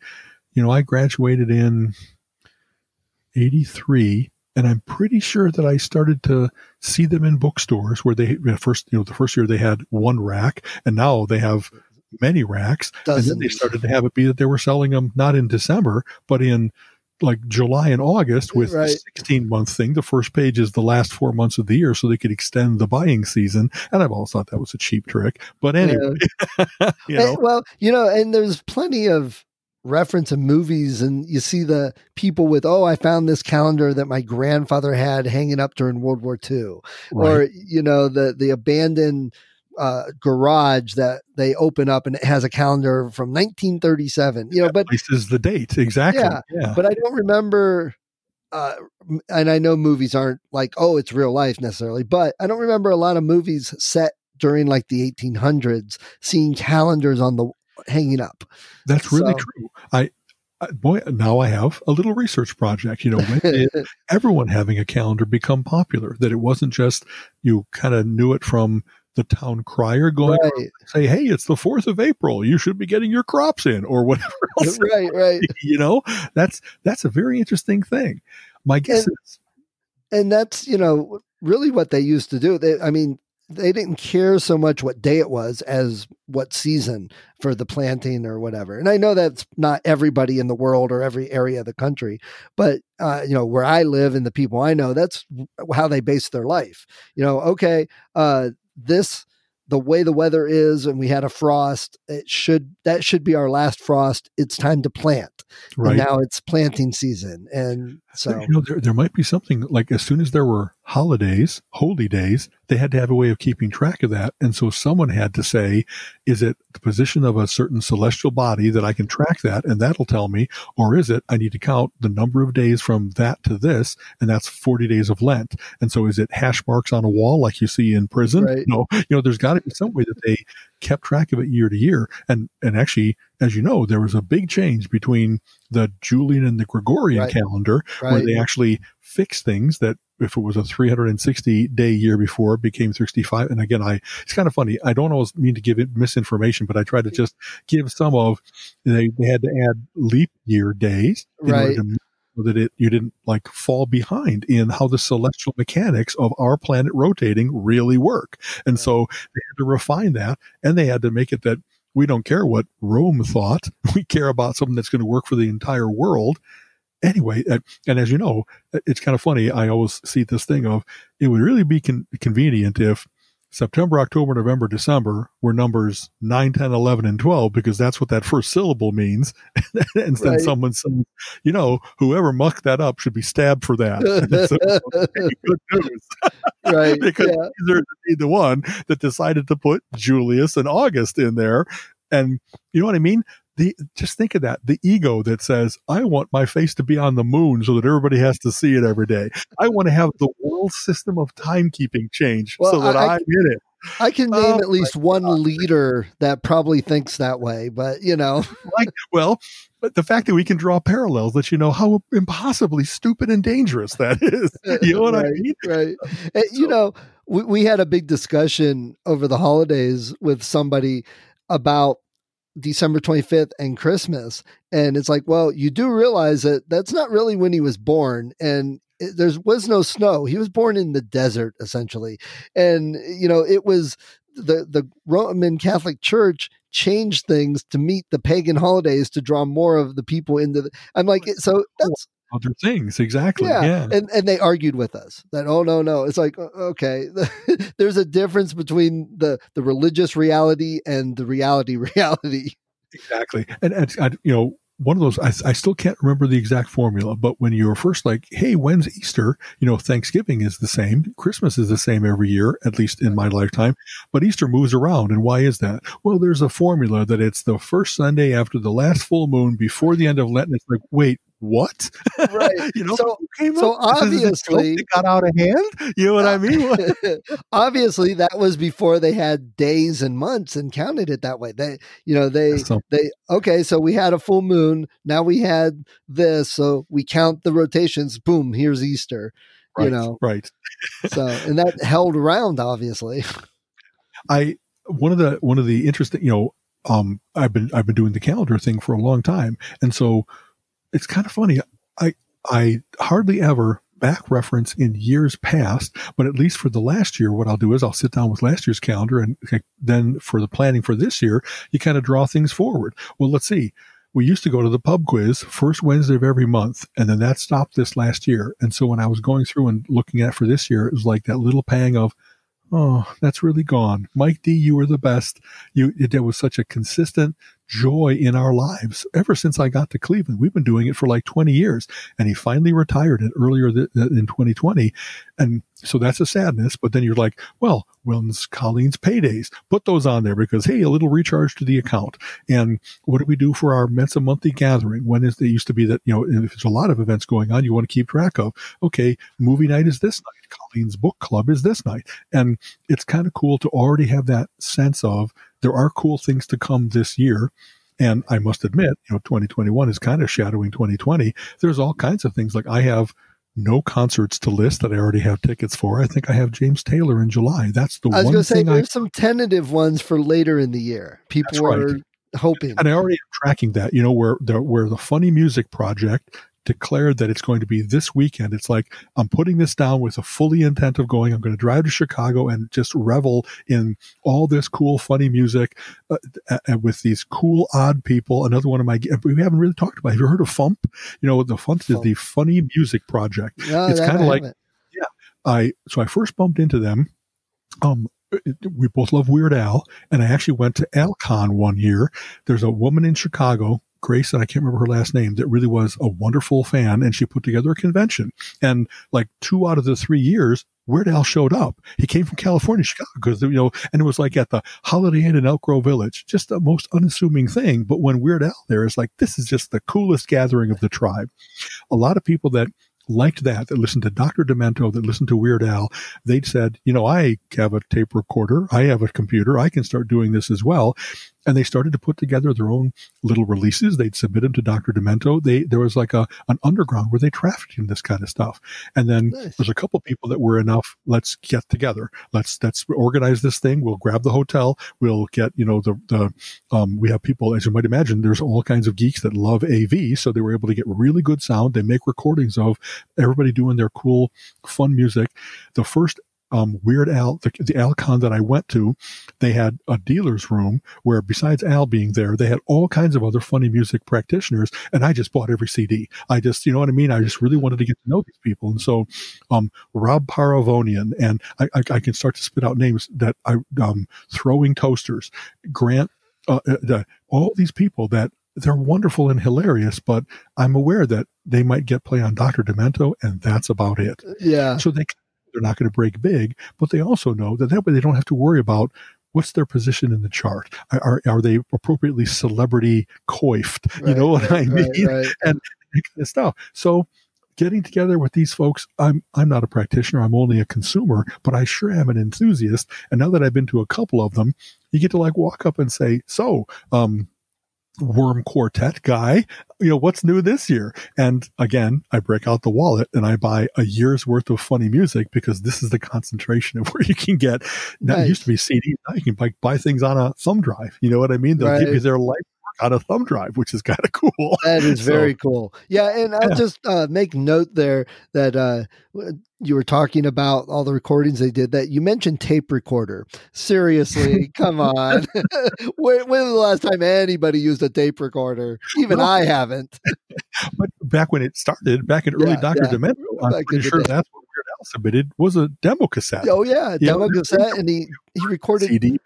you know, I graduated in 83 and I'm pretty sure that I started to see them in bookstores where they first, you know, the first year they had one rack and now they have many racks. Dozens. And then they started to have it be that they were selling them not in December, but in like July and August with Right. a 16 month thing. The first page is the last four months of the year so they could extend the buying season. And I've always thought that was a cheap trick. But anyway, you eh, know, And- well, you know, and there's plenty of reference in movies, and you see the people with, oh, I found this calendar that my grandfather had hanging up during World War II, or you know, the the abandoned uh, garage that they open up and it has a calendar from 1937. You know, but this is the date. Exactly. Yeah, Yeah. but I don't remember. Uh, and I know movies aren't like, oh, it's real life necessarily, but I don't remember a lot of movies set during like the 1800s seeing calendars on the hanging up. That's really So- true. I, I, boy, now I have a little research project. You know, when did everyone having a calendar become popular? That it wasn't just you kind of knew it from the town crier going right, say, "Hey, it's the fourth of April. You should be getting your crops in," or whatever else. right, right. you know, that's that's a very interesting thing. My guess And- is And that's you know really what they used to do. They, I mean, they didn't care so much what day it was as what season for the planting or whatever. And I know that's not everybody in the world or every area of the country, but uh, you know where I live and the people I know, that's how they base their life. You know, okay, uh, this the way the weather is and we had a frost it should that should be our last frost it's time to plant right. and now it's planting season and so you know, there, there might be something like as soon as there were holidays, holy days, they had to have a way of keeping track of that. And so someone had to say, is it the position of a certain celestial body that I can track that and that'll tell me? Or is it I need to count the number of days from that to this? And that's 40 days of Lent. And so is it hash marks on a wall like you see in prison? Right. No, you know, there's got to be some way that they kept track of it year to year. And, and actually, as you know, there was a big change between the Julian and the Gregorian Right. calendar where they actually fix things that if it was a 360 day year before it became 65 and again i it's kind of funny i don't always mean to give it misinformation but i try to mm. just give some of they, they had to add leap year days in order Right. to so that it you didn't like fall behind in how the celestial mechanics of our planet rotating really work and Right. so they had to refine that and they had to make it that we don't care what Rome thought. We care about something that's going to work for the entire world. Anyway, uh, and as you know, uh, it's kind of funny. I always see this thing of it would really be con- convenient if September, October, November, December were numbers 9, 10, 11, and 12, because that's what that first syllable means. and then Right. someone says, you know, whoever mucked that up should be stabbed for that. So, good news right because yeah. these are the, the one that decided to put Julius and August in there. And you know what I mean? The just think of that. The ego that says, I want my face to be on the moon so that everybody has to see it every day. I want to have the world system of timekeeping change Well, so that I- am in it. I can name Oh at least one leader that probably thinks that way, but you know, Like, well, but the fact that we can draw parallels lets you know how impossibly stupid and dangerous that is. You know what I mean? right? And, eh, you know, we, we had a big discussion over the holidays with somebody about December 25th and Christmas. And it's like, well, you do realize that that's not really when he was born. And there was no snow. He was born in the desert, essentially. And, you know, it was the, the Roman Catholic Church changed things to meet the pagan holidays to draw more of the people into the. I'm like, so that's Other things, exactly. yeah. Yeah. And and they argued with us that oh no no it's like okay there's a difference between the the religious reality and the reality reality. Exactly. And, and I, you know, one of those, I, I still can't remember the exact formula, but when you were first like, hey, when's Easter? You know, Thanksgiving is the same. Christmas is the same every year, at least in my lifetime. But Easter moves around. And why is that? Well, there's a formula that it's the first Sunday after the last full moon before the end of Lent. And it's like, wait, what? Right. you know, So- so up with this? Is this a joke obviously- that got out of hand. You know what I mean? Obviously that was before they had days and months and counted it that way. They you know they So- they okay so we had a full moon now we had this so we count the rotations boom here's Easter right, you know right. so and that held around obviously I one of the one of the interesting you know um I've been I've been doing the calendar thing for a long time and so it's kind of funny I I hardly ever back reference in years past but at least for the last year what I'll do is I'll sit down with last year's calendar and then for the planning for this year you kind of draw things forward well let's see we used to go to the pub quiz first Wednesday of every month, and then that stopped this last year. And so when I was going through and looking at for this year, it was like that little pang of, oh, that's really gone. Mike D, you were the best. You, there was such a consistent joy in our lives ever since I got to Cleveland. We've been doing it for like 20 years and he finally retired it earlier th- in 2020. And so that's a sadness. But then you're like, well, when's Colleen's paydays? Put those on there because, hey, a little recharge to the account. And what do we do for our Mensa monthly gathering? When is it used to be that, you know, if there's a lot of events going on, you want to keep track of, okay, movie night is this night. Colleen's book club is this night. And it's kind of cool to already have that sense of there are cool things to come this year. And I must admit, you know, 2021 is kind of shadowing 2020. There's all kinds of things like I have no concerts to list that I already have tickets for. I think I have James Taylor in July. That's the one I was one to say there's I, some tentative ones for later in the year. People That's right. are hoping. and I already am tracking that, you know, where the, where the funny music project declared that it's going to be this weekend. It's like, I'm putting this down with a fully intent of going, I'm going to drive to Chicago and just revel in all this cool, funny music uh, uh, with these cool, odd people. Another one of my, we haven't really talked about. Have you heard of FUMP? You know, the FUMP, is the Funny Music Project. No, it's kinda like- haven't. I so I first bumped into them. Um, we both love Weird Al, and I actually went to AlCon one year. There's a woman in Chicago, Grace, and I can't remember her last name, that really was a wonderful fan, and she put together a convention. And like two out of the three years, Weird Al showed up. He came from California, Chicago, because you know, and it was like at the Holiday Inn in Elk Grove Village, just the most unassuming thing. But when Weird Al there is like, this is just the coolest gathering of the tribe. A lot of people that liked that, that listened to Dr. Demento, that listened to Weird Al, they'd said, you know, I have a tape recorder, I have a computer, I can start doing this as well. And they started to put together their own little releases. They'd submit them to Dr. Demento. They there was like a an underground where they trafficked in this kind of stuff. And then Nice. there's a couple people that were enough. Let's get together. Let's let's organize this thing. We'll grab the hotel. We'll get you know the the um, we have people as you might imagine. There's all kinds of geeks that love AV, so they were able to get really good sound. They make recordings of everybody doing their cool, fun music. The first um, Weird Al, the, the Alcon that I went to, they had a dealer's room where besides Al being there, they had all kinds of other funny music practitioners. And I just bought every CD. I just, you know what I mean? I just really wanted to get to know these people. And so, um, Rob Paravonian, and I, I, I can start to spit out names that I, um, throwing toasters, Grant, uh, uh, all these people that they're wonderful and hilarious, but I'm aware that they might get play on Dr. Demento and that's about it. Yeah. So they they're not going to break big, but they also know that that way they don't have to worry about what's their position in the chart. Are are they appropriately celebrity coiffed? you know what I mean? right, right. that kind of stuff. So getting together with these folks, I'm I'm not a practitioner, I'm only a consumer, but I sure am an enthusiast. And now that I've been to a couple of them, you get to like walk up and say, "So, um, Worm Quartet guy, you know what's new this year?" And again, I break out the wallet and I buy a year's worth of funny music because this is the concentration of where you can get. Now it used to be CD, now you can buy, buy things on a thumb drive. You know what I mean? They'll give you their life on a thumb drive, which is kind of cool. That is So- very cool. Yeah, and I'll Yeah. just uh, make note there that uh, you were talking about all the recordings they did. That you mentioned tape recorder. Seriously, come on. when, when was the last time anybody used a tape recorder? Even I haven't. But back when it started, back in early Yeah, Dr. yeah. Demento, I'm Back pretty sure that's what Weird Al submitted was a demo cassette. Oh yeah, demo there's cassette, and he he recorded. CD back.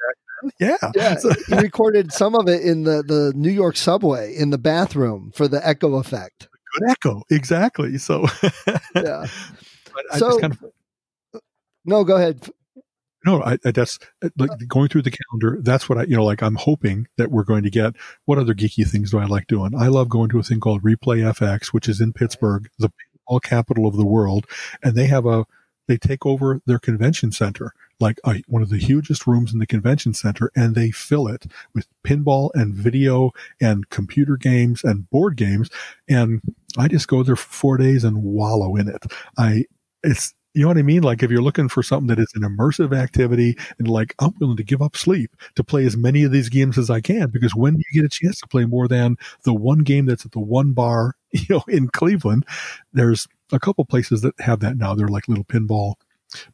Yeah. Yeah, So- he recorded some of it in the the New York subway in the bathroom for the echo effect. good echo. Exactly. So, Yeah. but I So- just kind of, No, go ahead. no, I, I that's uh, like going through the calendar. That's what I, you know, like I'm hoping that we're going to get. What other geeky things do I like doing? I love going to a thing called Replay FX, which is in Pittsburgh, the all capital of the world. And they have a, they take over their convention center, like one of the hugest rooms in the convention center, and they fill it with pinball and video and computer games and board games. And I just go there for four days and wallow in it. I, it's, you know what I mean? Like if you're looking for something that is an immersive activity and like I'm willing to give up sleep to play as many of these games as I can because when you get a chance to play more than the one game that's at the one bar, you know, in Cleveland, there's a couple places that have that now. They're like little pinball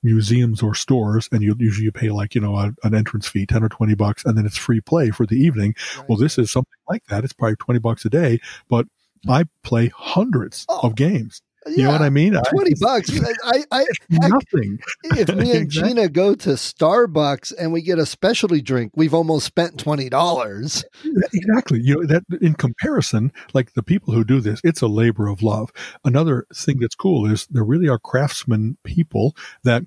museums or stores and you usually you pay like, you know, a, an entrance fee, 10 or 20 bucks and then it's free play for the evening. Well, this is something like that. It's probably 20 bucks a day, but hmm. I play hundreds Oh, of games. Yeah, You know what I mean? I- 20 bucks. I, I, heck, Nothing. if me and Exactly. Gina go to Starbucks and we get a specialty drink, we've almost spent $20. Exactly. You know, that in comparison, like the people who do this, it's a labor of love. Another thing that's cool is there really are craftsmen people that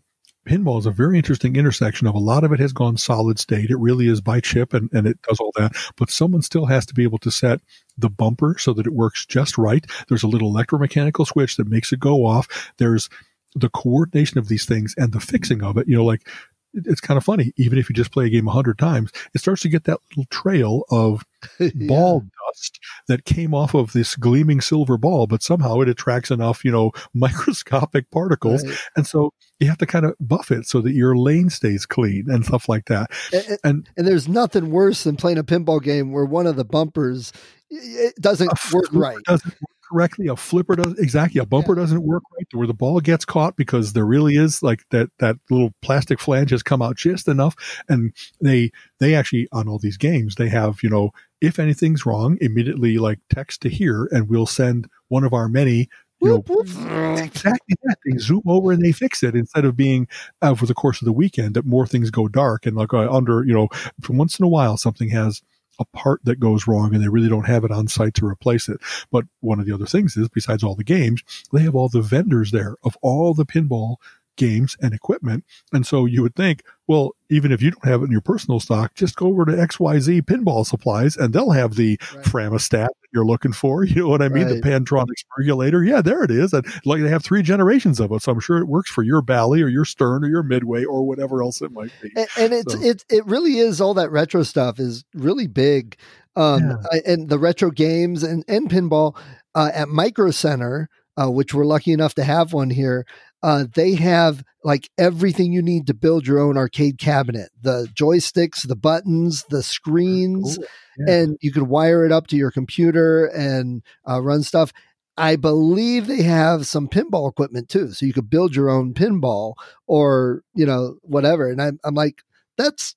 pinball is a very interesting intersection of a lot of it has gone solid state. It really is by chip and, and it does all that, but someone still has to be able to set the bumper so that it works just right. There's a little electromechanical switch that makes it go off. There's the coordination of these things and the fixing of it. You know, like it- it's kind of funny. Even if you just play a game a hundred times, it starts to get that little trail of ball dust that came off of this gleaming silver ball, but somehow it attracts enough, you know, microscopic particles. Right. And so you have to kind of buff it so that your lane stays clean and stuff like that. And, And and there's nothing worse than playing a pinball game where one of the bumpers it doesn't work right. Doesn't work correctly. A flipper does exactly. A bumper doesn't work right where the ball gets caught because there really is like that that little plastic flange has come out just enough. And they they actually on all these games they have you know if anything's wrong immediately like text to here and we'll send one of our many you know Whoop, exactly that. They zoom over and they fix it instead of being uh, over the course of the weekend that more things go dark and like uh, under, you know, once in a while something has a part that goes wrong and they really don't have it on site to replace it. But one of the other things is besides all the games, they have all the vendors there of all the pinball games and equipment. And so you would think, well, even if you don't have it in your personal stock, just go over to XYZ pinball supplies and they'll have the Right. Framastat that you're looking for. You know what I mean? Right. The Pantronics regulator. Yeah, there it is. And like they have three generations of it. So I'm sure it works for your Bally or your Stern or your Midway or whatever else it might be. and, and it's So- it it really is all that retro stuff is really big um Yeah. I- and the retro games and and pinball uh, at micro center uh, which we're lucky enough to have one here uh, they have like everything you need to build your own arcade cabinet the joysticks the buttons the screens Cool. Yeah. and you can wire it up to your computer and uh, run stuff. I believe they have some pinball equipment too, so you could build your own pinball or you know whatever. And I'm I'm like, that's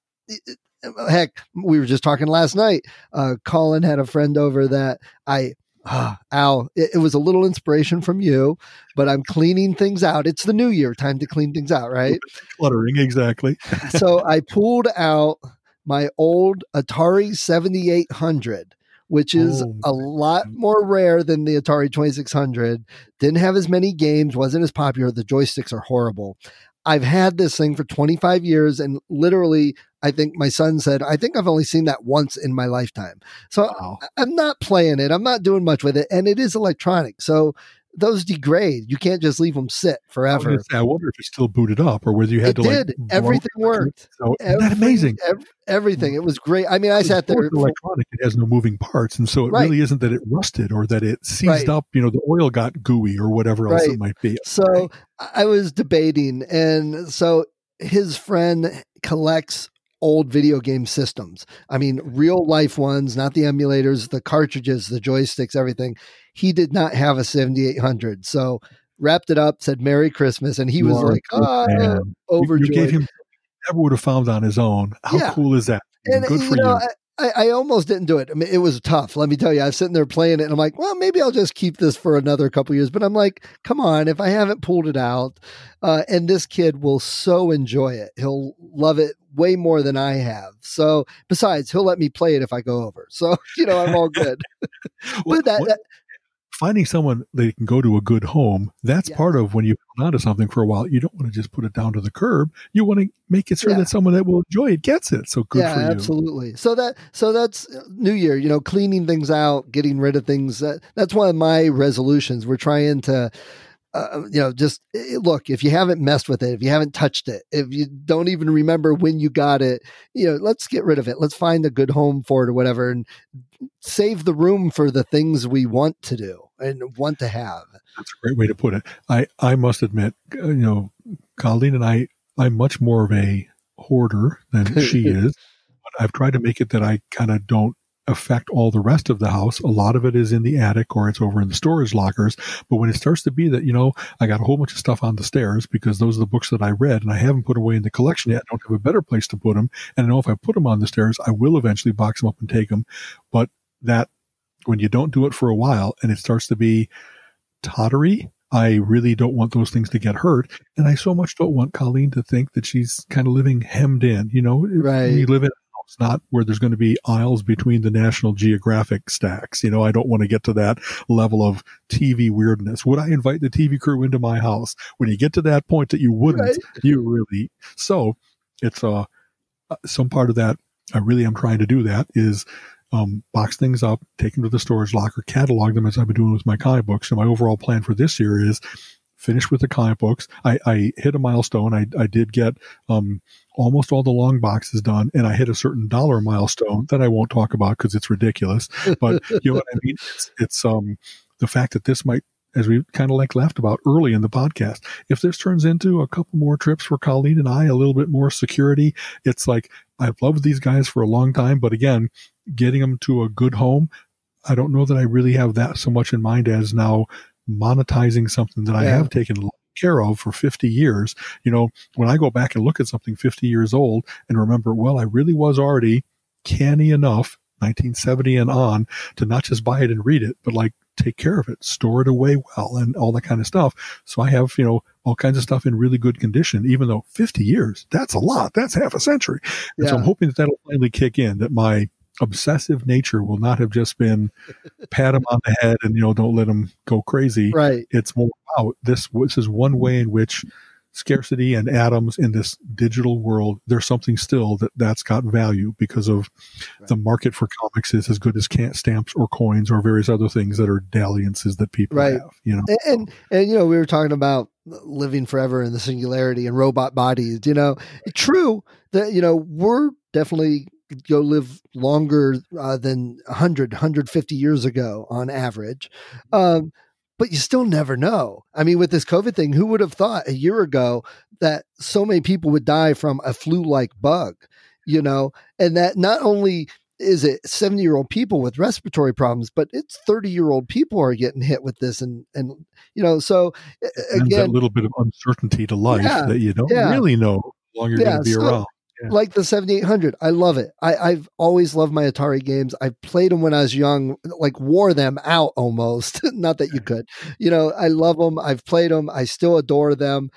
heck. We were just talking last night. Uh, Colin had a friend over that I. Ah, Al, it, it was a little inspiration from you, but I'm cleaning things out. It's the new year, time to clean things out, right? Cluttering, exactly. so I pulled out my old Atari 7800, which is Oh, a lot more rare than the Atari 2600. Didn't have as many games, wasn't as popular. The joysticks are horrible. I've had this thing for 25 years, and literally, I think my son said, I think I've only seen that once in my lifetime. So Wow. I'm not playing it. I'm not doing much with it, and it is electronic. So those degrade. You can't just leave them sit forever. gonna say, I wonder if it's still booted up or whether you had It to did. like Everything worked. So, isn't that amazing? ev- everything. It was great. I mean, I sat there. electronic. It has no moving parts, and so it Right. really isn't that it rusted or that it seized Right. up. You know, the oil got gooey or whatever else Right. it might be. So I was debating, and so his friend collects old video game systems. I mean, real life ones, not the emulators, the cartridges, the joysticks, everything. He did not have a 7800. So wrapped it up, said Merry Christmas, and he You was like, ah. You- overjoyed. You gave him never would have found on his own. How Yeah. cool is that? and Good you for know, you. I, I, I almost didn't do it. I mean, it was tough. Let me tell you, I was sitting there playing it, and I'm like, well, maybe I'll just keep this for another couple years. But I'm like, come on, if I haven't pulled it out, uh, and this kid will so enjoy it, he'll love it way more than I have. So, besides, he'll let me play it if I go over. So, you know, I'm all good. Well, but that, that finding someone that can go to a good home, that's Yeah. part of when you hold on to something for a while. You don't want to just put it down to the curb. You want to make it sure Yeah. that someone that will enjoy it gets it. So good yeah, for you. absolutely. So that so that's uh, New Year. You know, cleaning things out, getting rid of things. That, that's one of my resolutions. We're trying to. Uh, you know, just look. If you haven't messed with it, if you haven't touched it, if you don't even remember when you got it, you know, let's get rid of it. Let's find a good home for it or whatever, and save the room for the things we want to do and want to have. That's a great way to put it. I, I must admit, uh, you know, Colleen and I, I'm much more of a hoarder than she is. But I've tried to make it that I kind of don't affect all the rest of the house. A lot of it is in the attic or it's over in the storage lockers. But when it starts to be that, you know, I got a whole bunch of stuff on the stairs because those are the books that I read and I haven't put away in the collection yet. I don't have a better place to put them. And I know if I put them on the stairs, I will eventually box them up and take them. But that when you don't do it for a while and it starts to be tottery, I really don't want those things to get hurt. And I so much don't want Colleen to think that she's kind of living hemmed in. You know, right. you live in a house, not where there's going to be aisles between the National Geographic stacks. You know, I don't want to get to that level of TV weirdness. Would I invite the TV crew into my house? When you get to that point that you wouldn't, right. you really. So it's uh, some part of that. I really am trying to do that is um, box things up, take them to the storage locker, catalog them as I've been doing with my comic books. And my overall plan for this year is finish with the comic books. I, I hit a milestone. I, I did get um, almost all the long boxes done, and I hit a certain dollar milestone that I won't talk about because it's ridiculous. But you know what I mean? It's, it's um, the fact that this might as we kind of like laughed about early in the podcast. If this turns into a couple more trips for Colleen and I, a little bit more security, it's like I've loved these guys for a long time, but again, getting them to a good home, I don't know that I really have that so much in mind as now monetizing something that yeah. I have taken care of for 50 years. You know, when I go back and look at something 50 years old and remember, well, I really was already canny enough 1970 and on to not just buy it and read it, but like take care of it, store it away well, and all that kind of stuff. So I have, you know, all kinds of stuff in really good condition, even though 50 years, that's a lot. That's half a century. And yeah. so I'm hoping that that'll finally kick in, that my obsessive nature will not have just been pat him on the head and you know don't let him go crazy right it's more about this this is one way in which scarcity and atoms in this digital world there's something still that that's got value because of right. the market for comics is as good as can't stamps or coins or various other things that are dalliances that people right. have you know and, and and you know we were talking about living forever in the singularity and robot bodies you know true that you know we're definitely go live longer uh, than 100 150 years ago on average um, but you still never know. I mean with this covid thing who would have thought a year ago that so many people would die from a flu-like bug you know? And that not only is it 70 year old people with respiratory problems but it's 30 year old people are getting hit with this and and you know so again a little bit of uncertainty to life yeah, that you don't yeah. really know how long you're yeah, going to be so, around like the 7800. I love it. I, I've always loved my Atari games. I played them when I was young, like wore them out almost. Not that you could, you know, I love them. I've played them. I still adore them,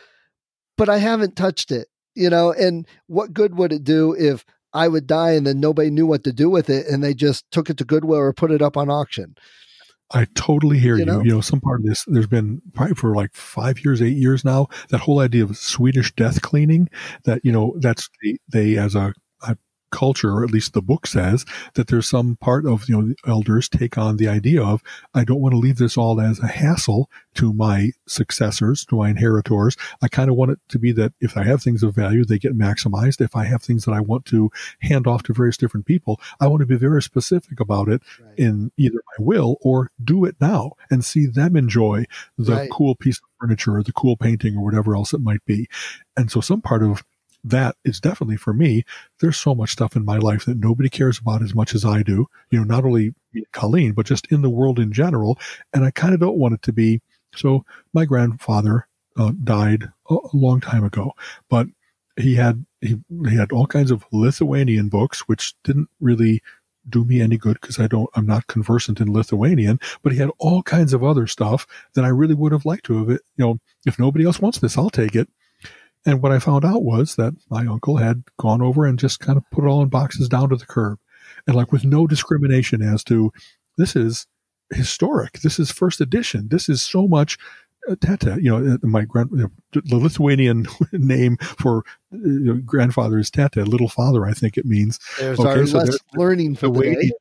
but I haven't touched it, you know, and what good would it do if I would die and then nobody knew what to do with it and they just took it to Goodwill or put it up on auction? I totally hear you. Know? you. know, some part of this, there's been probably for like five years, eight years now, that whole idea of Swedish death cleaning, that, you know, that's they, they as a culture, or at least the book says, that there's some part of, you know, the elders take on the idea of, I don't want to leave this all as a hassle to my successors, to my inheritors. I kind of want it to be that if I have things of value, they get maximized. If I have things that I want to hand off to various different people, I want to be very specific about it right. in either my will or do it now and see them enjoy the right. cool piece of furniture or the cool painting or whatever else it might be. And so some part of that is definitely for me. There's so much stuff in my life that nobody cares about as much as I do. You know, not only Colleen, but just in the world in general. And I kind of don't want it to be. So my grandfather uh, died a, long time ago, but he had he, he had all kinds of Lithuanian books, which didn't really do me any good because I don't I'm not conversant in Lithuanian, but he had all kinds of other stuff that I really would have liked to have it. You know, if nobody else wants this, I'll take it. And what I found out was that my uncle had gone over and just kind of put it all in boxes down to the curb. And like with no discrimination as to this is historic. This is first edition. This is so much uh, Tete, you know, uh, my grand, the Lithuanian name for uh, grandfather is Tete, little father, I think it means. There's okay, so there's learning for the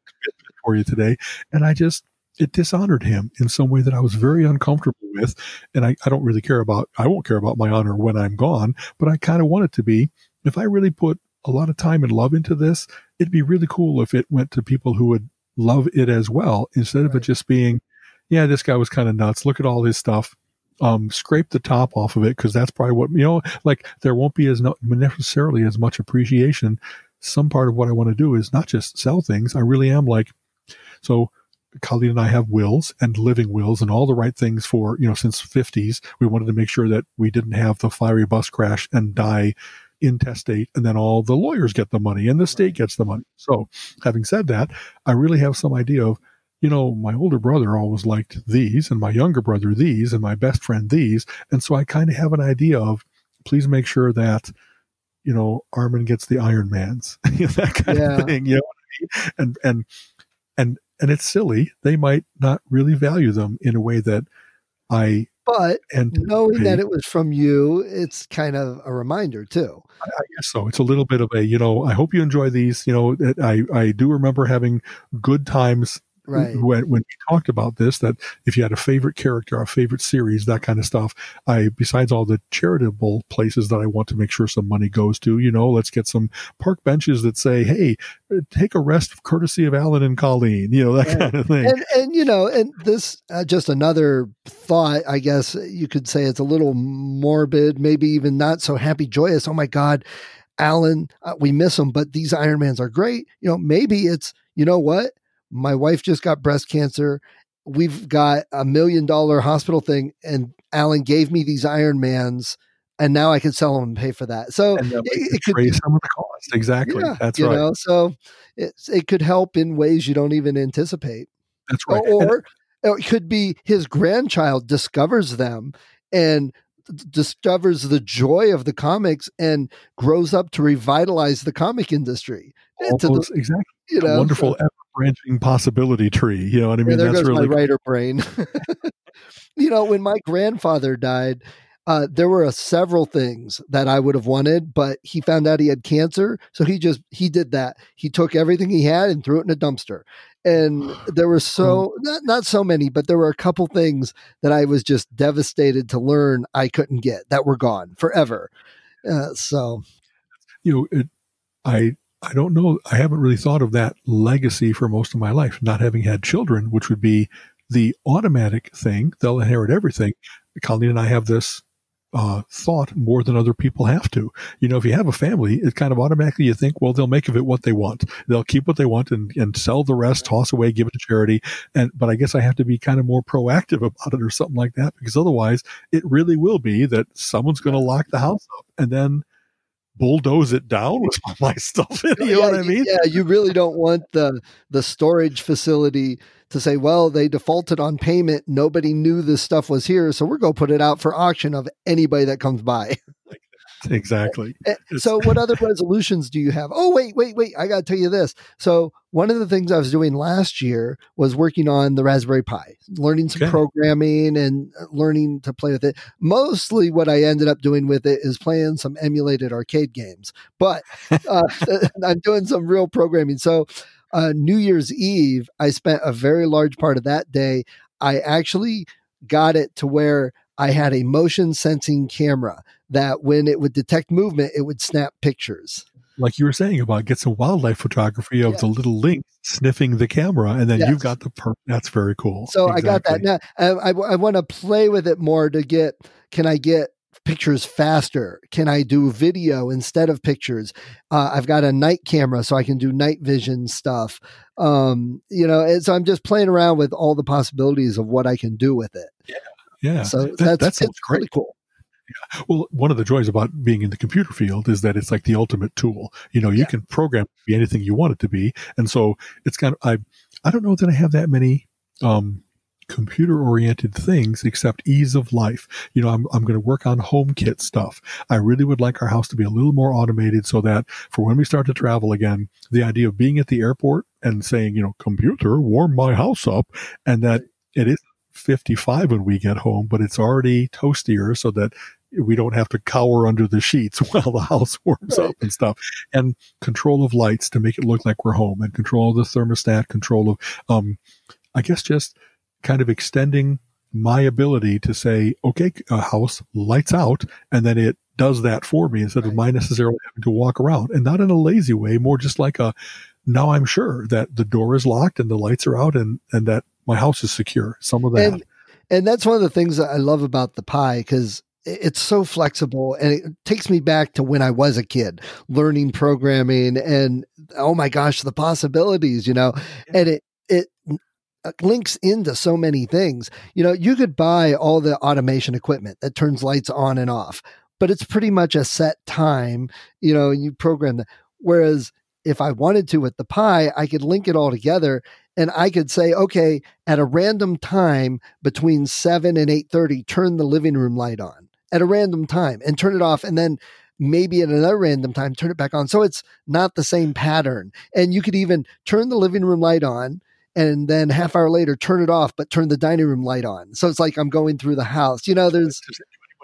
for you today. And I just, it dishonored him in some way that I was very uncomfortable with. And I, I don't really care about, I won't care about my honor when I'm gone, but I kind of want it to be, if I really put a lot of time and love into this, it'd be really cool if it went to people who would love it as well, instead right. of it just being, yeah, this guy was kind of nuts. Look at all his stuff. Um, scrape the top off of it because that's probably what you know. Like there won't be as no, necessarily as much appreciation. Some part of what I want to do is not just sell things. I really am like, so Colleen and I have wills and living wills and all the right things for, you know, since 50s. We wanted to make sure that we didn't have the fiery bus crash and die intestate and then all the lawyers get the money and the state gets the money. So having said that, I really have some idea of, you know, my older brother always liked these, and my younger brother these, and my best friend these. And so I kind of have an idea of please make sure that, you know, Armin gets the Iron Mans, that kind yeah. of thing, you know I mean? And, and, and, and it's silly. They might not really value them in a way that I but knowing that it was from you, it's kind of a reminder too. I, I guess so. It's a little bit of a, you know, I hope you enjoy these. You know, I, I do remember having good times right. when, when we talked about this that if you had a favorite character, a favorite series, that kind of stuff, I besides all the charitable places that I want to make sure some money goes to, you know, let's get some park benches that say, "Hey, take a rest, courtesy of Alan and Colleen," you know, that right. kind of thing. And, and you know, and this uh, just another thought, I guess you could say it's a little morbid, maybe even not so happy, joyous. Oh my God. Alan, uh, we miss him, but these Ironmans are great. You know, maybe it's, you know what? My wife just got breast cancer. We've got a million dollar hospital thing, and Alan gave me these Ironmans, and now I can sell them and pay for that. So it, it could some of the cost. Exactly. Yeah, That's you right. Know, so it, it could help in ways you don't even anticipate. That's right. Or, or it could be his grandchild discovers them and discovers the joy of the comics and grows up to revitalize the comic industry. Almost, the, exactly. You know, wonderful so, branching possibility tree. You know what I mean? Yeah, there That's goes really my writer brain. you know, when my grandfather died, uh, there were uh, several things that I would have wanted, but he found out he had cancer, so he just he did that. He took everything he had and threw it in a dumpster. And there were so hmm. not not so many, but there were a couple things that I was just devastated to learn I couldn't get that were gone forever. Uh, so, you know, it, I I don't know. I haven't really thought of that legacy for most of my life, not having had children, which would be the automatic thing. They'll inherit everything. Colleen and I have this uh, thought more than other people have to. You know, if you have a family, it kind of automatically you think, well, they'll make of it what they want. They'll keep what they want and, and sell the rest, toss away, give it to charity. And but I guess I have to be kind of more proactive about it or something like that because otherwise, it really will be that someone's going to lock the house up and then bulldoze it down with all my stuff in. You yeah, know what I mean? Yeah, you really don't want the the storage facility to say, well, they defaulted on payment. Nobody knew this stuff was here, so we're going to put it out for auction of anybody that comes by. exactly. Eh, so, what other resolutions do you have? Oh, wait, wait, wait. I got to tell you this. So, one of the things I was doing last year was working on the Raspberry Pi, learning some okay. programming and uh, learning to play with it. Mostly, what I ended up doing with it is playing some emulated arcade games, but uh, I'm doing some real programming. So, uh, New Year's Eve, I spent a very large part of that day. I actually got it to where I had a motion sensing camera that when it would detect movement, it would snap pictures. Like you were saying about get some wildlife photography of yeah. the little link sniffing the camera, and then yes. you've got the per- that's very cool. So exactly. I got that now. I, I, I want to play with it more to get. Can I get pictures faster? Can I do video instead of pictures? Uh, I've got a night camera, so I can do night vision stuff. Um, you know, so I'm just playing around with all the possibilities of what I can do with it. Yeah, yeah. So that, that's that great. Really cool. Yeah. Well, one of the joys about being in the computer field is that it's like the ultimate tool. You know, you yeah. can program be anything you want it to be, and so it's kind of I. I don't know that I have that many um, computer oriented things except ease of life. You know, I'm, I'm going to work on HomeKit stuff. I really would like our house to be a little more automated so that for when we start to travel again, the idea of being at the airport and saying, you know, computer, warm my house up and that it is 55 when we get home, but it's already toastier so that we don't have to cower under the sheets while the house warms right. up and stuff. And control of lights to make it look like we're home and control of the thermostat, control of, um, I guess just kind of extending my ability to say, okay, a house lights out, and then it does that for me instead right. of my necessarily having to walk around and not in a lazy way, more just like a, now I'm sure that the door is locked and the lights are out and, and that my house is secure. Some of that. And, and that's one of the things that I love about the Pi because it's so flexible and it takes me back to when I was a kid learning programming and oh my gosh, the possibilities, you know, and it, it uh, links into so many things. You know, you could buy all the automation equipment that turns lights on and off, but it's pretty much a set time, you know, and you program that. Whereas if I wanted to with the Pi, I could link it all together and I could say, okay, at a random time between 7 and 8:30, turn the living room light on at a random time and turn it off and then maybe at another random time turn it back on. So it's not the same pattern. And you could even turn the living room light on and then half hour later turn it off but turn the dining room light on. So it's like I'm going through the house. You know, there's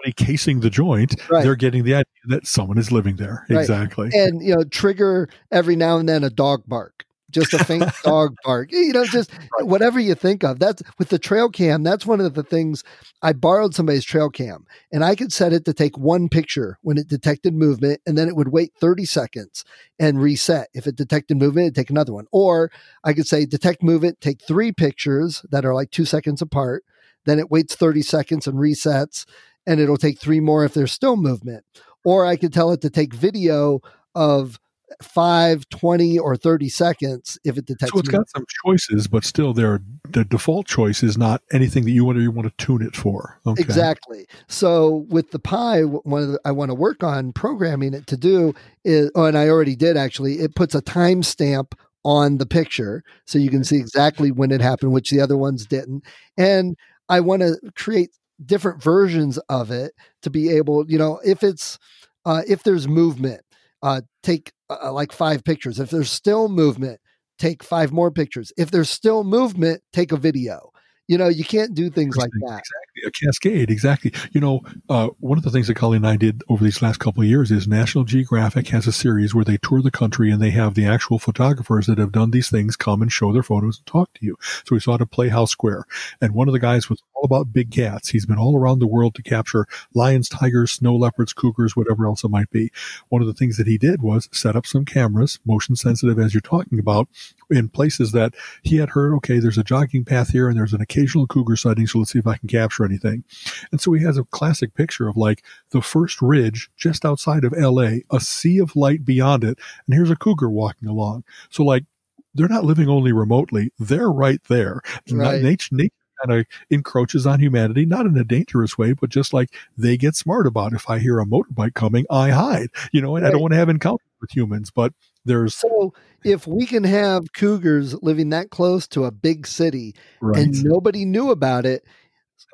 anybody casing the joint, Right. they're getting the idea that someone is living there. Right. Exactly. and you know trigger every now and then a dog bark just a faint dog bark you know just whatever you think of that's with the trail cam that's one of the things i borrowed somebody's trail cam and i could set it to take one picture when it detected movement and then it would wait 30 seconds and reset if it detected movement it'd take another one or i could say detect movement take three pictures that are like two seconds apart then it waits 30 seconds and resets and it'll take three more if there's still movement or I could tell it to take video of 5, 20, or 30 seconds if it detects so it's got some choices, but still, their the default choice is not anything that you want to you want to tune it for. Okay. Exactly. So with the Pi, one of the, I want to work on programming it to do is, oh, and I already did actually. It puts a timestamp on the picture, so you can see exactly when it happened, which the other ones didn't. And I want to create different versions of it to be able, you know, if it's uh, if there's movement, uh, take uh, like five pictures. If there's still movement, take five more pictures. If there's still movement, take a video. You know, you can't do things like that. Exactly. A cascade, exactly. You know, uh, one of the things that Colleen and I did over these last couple of years is National Geographic has a series where they tour the country and they have the actual photographers that have done these things come and show their photos and talk to you. So we saw it at Playhouse Square. And one of the guys was all about big cats. He's been all around the world to capture lions, tigers, snow leopards, cougars, whatever else it might be. One of the things that he did was set up some cameras, motion sensitive as you're talking about, in places that he had heard, okay, there's a jogging path here and there's an occasional cougar sighting. So let's see if I can capture anything. And so he has a classic picture of like the first ridge just outside of LA, a sea of light beyond it. And here's a cougar walking along. So like they're not living only remotely. They're right there. Right. Nature, nature kind of encroaches on humanity, not in a dangerous way, but just like they get smart about if I hear a motorbike coming, I hide, you know, and I don't want to have encounters with humans, but there's So if we can have cougars living that close to a big city right. and nobody knew about it,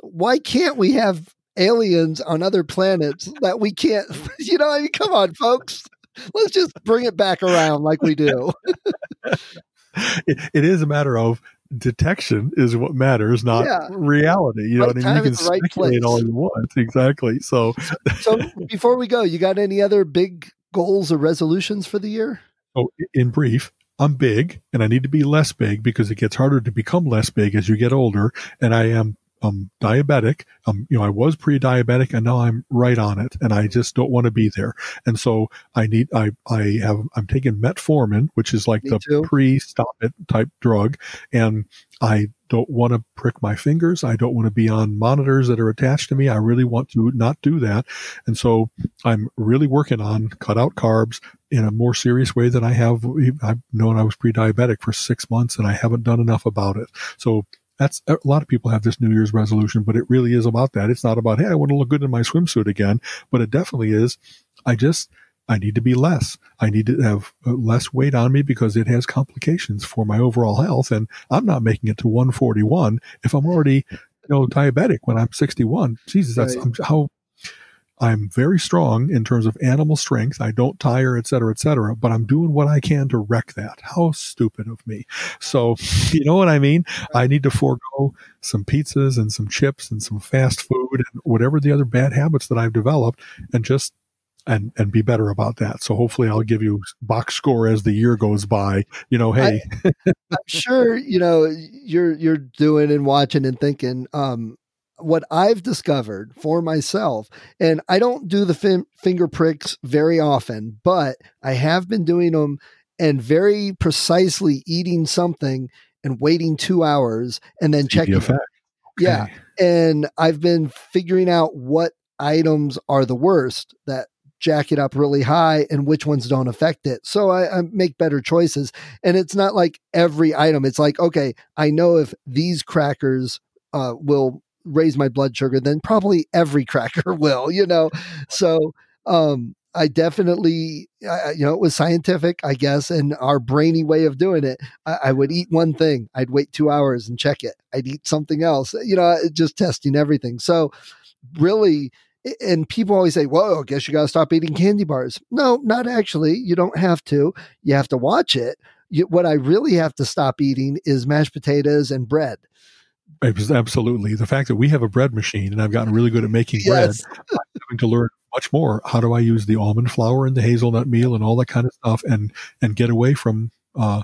why can't we have aliens on other planets that we can't? You know, I mean, come on, folks. Let's just bring it back around like we do. it, it is a matter of detection is what matters, not Yeah. reality. You know what I mean? You can the right speculate all you want. Exactly. So, So before we go, you got any other big goals or resolutions for the year? Oh, so in brief, I'm big and I need to be less big because it gets harder to become less big as you get older. And I am um, diabetic. Um, you know, I was pre-diabetic and now I'm right on it and I just don't want to be there. And so I need, I, I have, I'm taking metformin, which is like Me the too. pre-stop it type drug. And I don't want to prick my fingers. I don't want to be on monitors that are attached to me. I really want to not do that. And so I'm really working on cut out carbs in a more serious way than I have. I've known I was pre-diabetic for six months and I haven't done enough about it. So that's a lot of people have this New Year's resolution, but it really is about that. It's not about, Hey, I want to look good in my swimsuit again, but it definitely is. I just, I need to be less. I need to have uh, less weight on me because it has complications for my overall health. And I'm not making it to 141 if I'm already, you know, diabetic when I'm 61. Jesus, that's Right. I'm, how I'm very strong in terms of animal strength. I don't tire, et cetera, et cetera, but I'm doing what I can to wreck that. How stupid of me. So, you know what I mean? I need to forego some pizzas and some chips and some fast food and whatever the other bad habits that I've developed and just and and be better about that. So hopefully I'll give you box score as the year goes by. You know, hey, I'm sure you know you're you're doing and watching and thinking. Um, what I've discovered for myself, and I don't do the fin- finger pricks very often, but I have been doing them and very precisely eating something and waiting two hours and then checking. effect. Yeah, and I've been figuring out what items are the worst that jack it up really high and which ones don't affect it. So I, I make better choices. And it's not like every item. It's like, okay, I know if these crackers uh, will raise my blood sugar, then probably every cracker will, you know? So um, I definitely, I, you know, it was scientific, I guess, and our brainy way of doing it. I, I, would eat one thing, I'd wait two hours and check it. I'd eat something else, you know, just testing everything. So, really, and people always say, "Whoa, I guess you got to stop eating candy bars." No, not actually. You don't have to. You have to watch it. You, what I really have to stop eating is mashed potatoes and bread. Absolutely. The fact that we have a bread machine and I've gotten really good at making yes. bread, I'm having to learn much more. How do I use the almond flour and the hazelnut meal and all that kind of stuff and, and get away from, uh,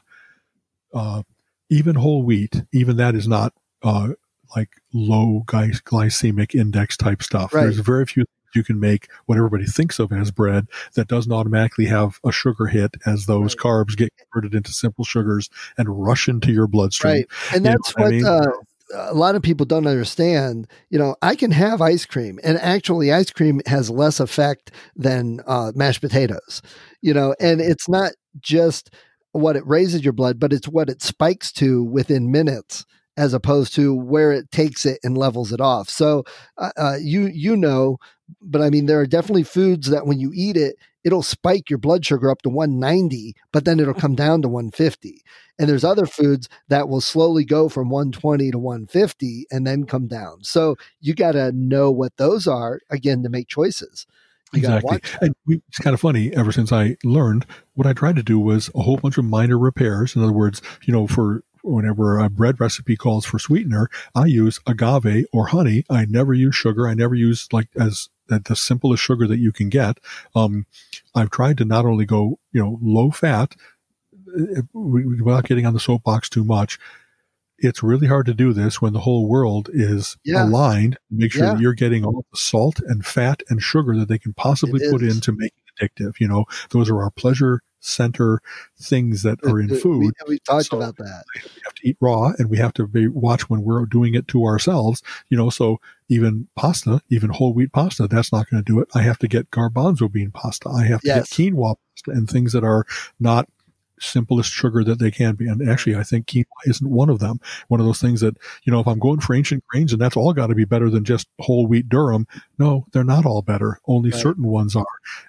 uh, even whole wheat, even that is not, uh, like low glycemic index type stuff. Right. There's very few things you can make what everybody thinks of as bread that doesn't automatically have a sugar hit as those right. carbs get converted into simple sugars and rush into your bloodstream. Right. And that's what, what I mean? uh, a lot of people don't understand. You know, I can have ice cream, and actually, ice cream has less effect than uh, mashed potatoes. You know, and it's not just what it raises your blood, but it's what it spikes to within minutes as opposed to where it takes it and levels it off. So uh, uh, you you know, but I mean there are definitely foods that when you eat it, it'll spike your blood sugar up to 190, but then it'll come down to 150. And there's other foods that will slowly go from 120 to 150 and then come down. So you got to know what those are again to make choices. You exactly. And we, it's kind of funny. Ever since I learned, what I tried to do was a whole bunch of minor repairs. In other words, you know, for whenever a bread recipe calls for sweetener, I use agave or honey. I never use sugar. I never use like as the simplest sugar that you can get. Um, I've tried to not only go, you know, low fat uh, without getting on the soapbox too much. It's really hard to do this when the whole world is yeah. aligned to make sure yeah. that you're getting all the salt and fat and sugar that they can possibly put in to make it addictive. You know, those are our pleasure center things that are in food. We, we talked so about that. We have to eat raw and we have to be, watch when we're doing it to ourselves, you know, so even pasta, even whole wheat pasta, that's not going to do it. I have to get garbanzo bean pasta. I have to yes. get quinoa pasta and things that are not simplest sugar that they can be. And actually, I think quinoa isn't one of them. One of those things that, you know, if I'm going for ancient grains and that's all got to be better than just whole wheat durum, no, they're not all better. Only right. certain ones are.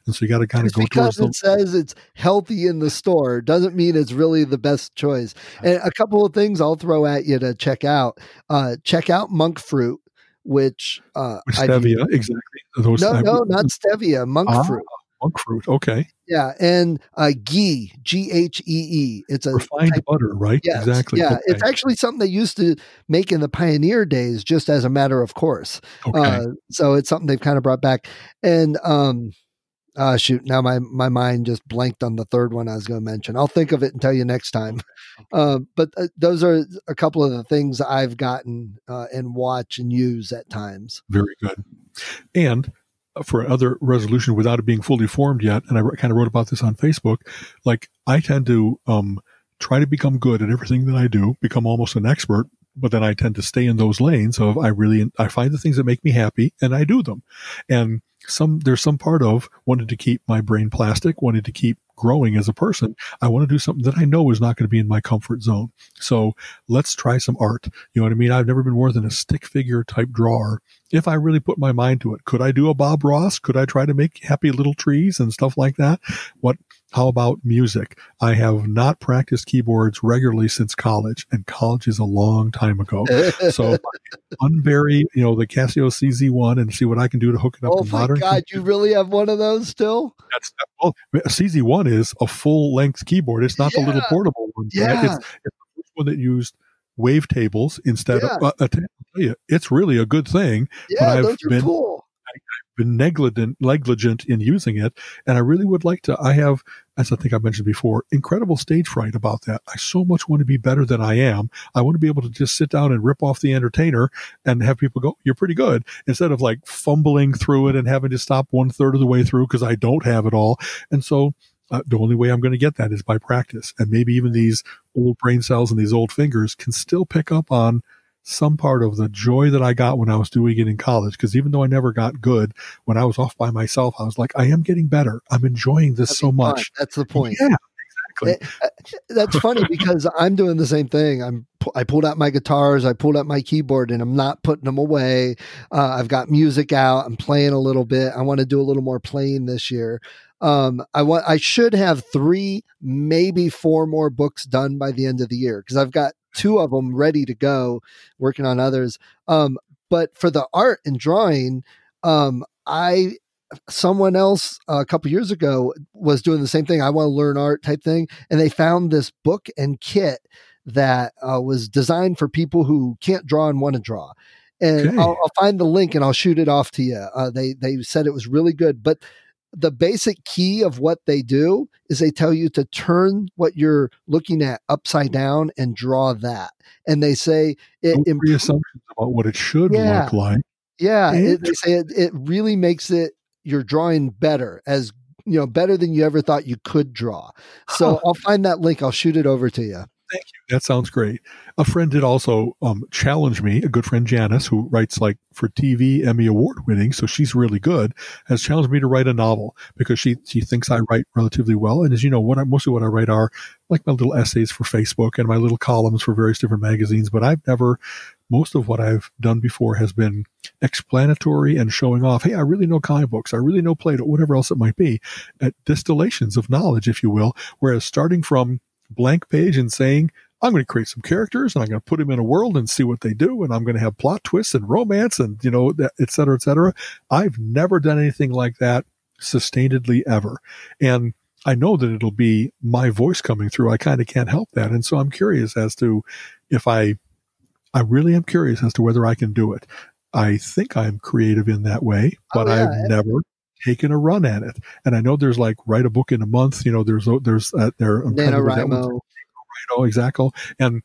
And so you got to kind of go because towards it says it's healthy in the store doesn't mean it's really the best choice. And a couple of things I'll throw at you to check out. Uh, check out monk fruit which uh stevia exactly Those, no no not stevia monk ah, fruit monk fruit. Okay. Yeah, and uh, ghee, G H E E. It's a refined type, butter, right? Yes, exactly. Yeah, okay. it's actually something they used to make in the pioneer days, just as a matter of course. Okay. Uh, so it's something they've kind of brought back. And um, uh, shoot, now my my mind just blanked on the third one I was going to mention. I'll think of it and tell you next time. Uh, but uh, those are a couple of the things I've gotten uh, and watch and use at times. Very good. And for other resolution without it being fully formed yet. And I kind of wrote about this on Facebook. Like I tend to, um, try to become good at everything that I do, become almost an expert, but then I tend to stay in those lanes of I really, I find the things that make me happy and I do them. And some, there's some part of wanted to keep my brain plastic, wanted to keep growing as a person, I want to do something that I know is not going to be in my comfort zone. So let's try some art. You know what I mean? I've never been more than a stick figure type drawer. If I really put my mind to it, could I do a Bob Ross? Could I try to make happy little trees and stuff like that? What how about music? I have not practiced keyboards regularly since college, and college is a long time ago. so unbury, you know, the Casio CZ1 and see what I can do to hook it up oh to modern. Oh my God, you really have one of those still? That's well, CZ1 is a full length keyboard. It's not yeah. the little portable one. Yeah. It's, it's the first one that used wavetables instead yeah. of. Uh, you, it's really a good thing. Yeah, but I've been, cool been negligent negligent in using it and i really would like to i have as i think i mentioned before incredible stage fright about that i so much want to be better than i am i want to be able to just sit down and rip off the entertainer and have people go you're pretty good instead of like fumbling through it and having to stop one third of the way through because i don't have it all and so uh, the only way I'm going to get that is by practice. And maybe even these old brain cells and these old fingers can still pick up on some part of the joy that I got when I was doing it in college. Because even though I never got good, when I was off by myself, I was like, I am getting better. I'm enjoying this so much. That's the point. Yeah, exactly. It, uh, that's funny because I'm doing the same thing. I'm I pulled out my guitars, I pulled out my keyboard, and I'm not putting them away. Uh, I've got music out. I'm playing a little bit. I want to do a little more playing this year. Um, I want I should have three, maybe four more books done by the end of the year because I've got two of them ready to go, working on others. Um, but for the art and drawing, um, I someone else uh, a couple years ago was doing the same thing. I want to learn art type thing, and they found this book and kit that uh, was designed for people who can't draw and want to draw. And okay. I'll, I'll, find the link and I'll shoot it off to you. Uh, they they said it was really good, but the basic key of what they do is they tell you to turn what you're looking at upside down and draw that. And they say it imp- assumptions about what it should yeah, look like. Yeah, it, they say it, it really makes it your drawing better as you know better than you ever thought you could draw. So I'll find that link. I'll shoot it over to you. Thank you. That sounds great. A friend did also um, challenge me. A good friend, Janice, who writes like for TV, Emmy award winning, so she's really good, has challenged me to write a novel because she she thinks I write relatively well. And as you know, what I, mostly what I write are like my little essays for Facebook and my little columns for various different magazines. But I've never most of what I've done before has been explanatory and showing off, hey, I really know comic books, I really know Plato, whatever else it might be, at distillations of knowledge, if you will. Whereas starting from blank page and saying, I'm going to create some characters and I'm going to put them in a world and see what they do. And I'm going to have plot twists and romance and, you know, et cetera, et cetera. I've never done anything like that sustainedly ever. And I know that it'll be my voice coming through. I kind of can't help that. And so I'm curious as to if I, I really am curious as to whether I can do it. I think I'm creative in that way, but oh, yeah. I've never taken a run at it. And I know there's like write a book in a month. You know, there's there's uh, there NaNoWriMo. Oh, exactly. And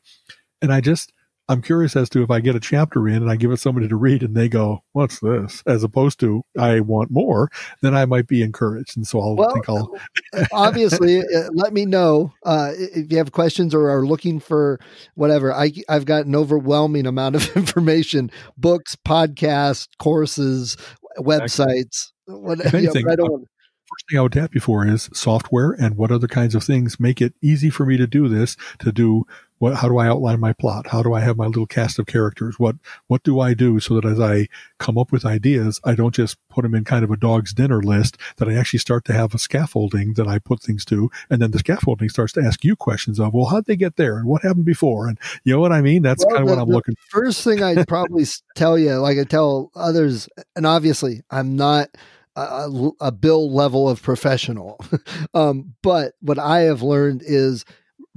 and I just I'm curious as to if I get a chapter in and I give it somebody to read and they go, "What's this?" as opposed to "I want more," then I might be encouraged, and so I'll well, think I'll. obviously, uh, let me know uh, if you have questions or are looking for whatever. I I've got an overwhelming amount of information: books, podcasts, courses, websites. What, anything, I don't want first thing I would tap you for is software and what other kinds of things make it easy for me to do this, to do what, how do I outline my plot? How do I have my little cast of characters? What, what do I do so that as I come up with ideas, I don't just put them in kind of a dog's dinner list, that I actually start to have a scaffolding that I put things to. And then the scaffolding starts to ask you questions of, well, how'd they get there? And what happened before? And you know what I mean? That's well, kind of the, what I'm looking for. First thing I'd probably tell you, like I tell others, and obviously I'm not, a, a bill level of professional. um, but what I have learned is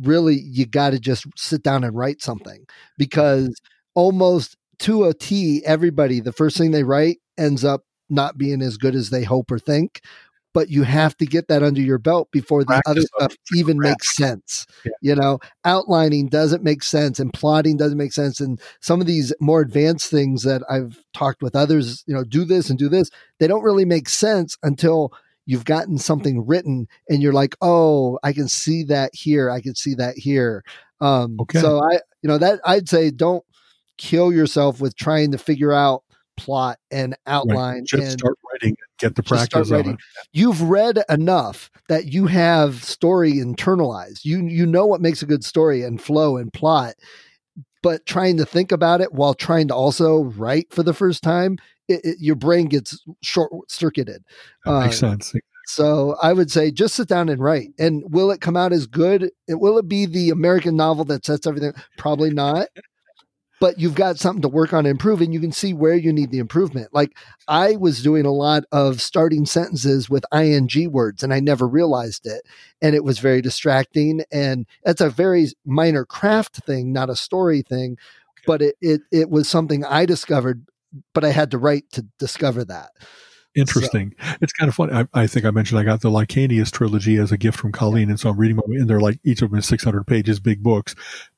really you got to just sit down and write something because almost to a T, everybody, the first thing they write ends up not being as good as they hope or think but you have to get that under your belt before the Practice other stuff even makes sense. Yeah. You know, outlining doesn't make sense and plotting doesn't make sense. And some of these more advanced things that I've talked with others, you know, do this and do this, they don't really make sense until you've gotten something written and you're like, oh, I can see that here. I can see that here. Um, okay. So I, you know, that I'd say don't kill yourself with trying to figure out plot and outline. Right. Just and start writing get the practice it. You've read enough that you have story internalized. You you know what makes a good story and flow and plot. But trying to think about it while trying to also write for the first time, it, it, your brain gets short circuited. Uh, makes sense. So I would say just sit down and write. And will it come out as good? Will it be the American novel that sets everything? Probably not but you've got something to work on and improve and you can see where you need the improvement like i was doing a lot of starting sentences with ing words and i never realized it and it was very distracting and that's a very minor craft thing not a story thing but it, it it was something i discovered but i had to write to discover that Interesting. So. It's kind of funny. I, I, think I mentioned I got the Licanius trilogy as a gift from Colleen, and so I'm reading them, and they're like each of them is 600 pages, big books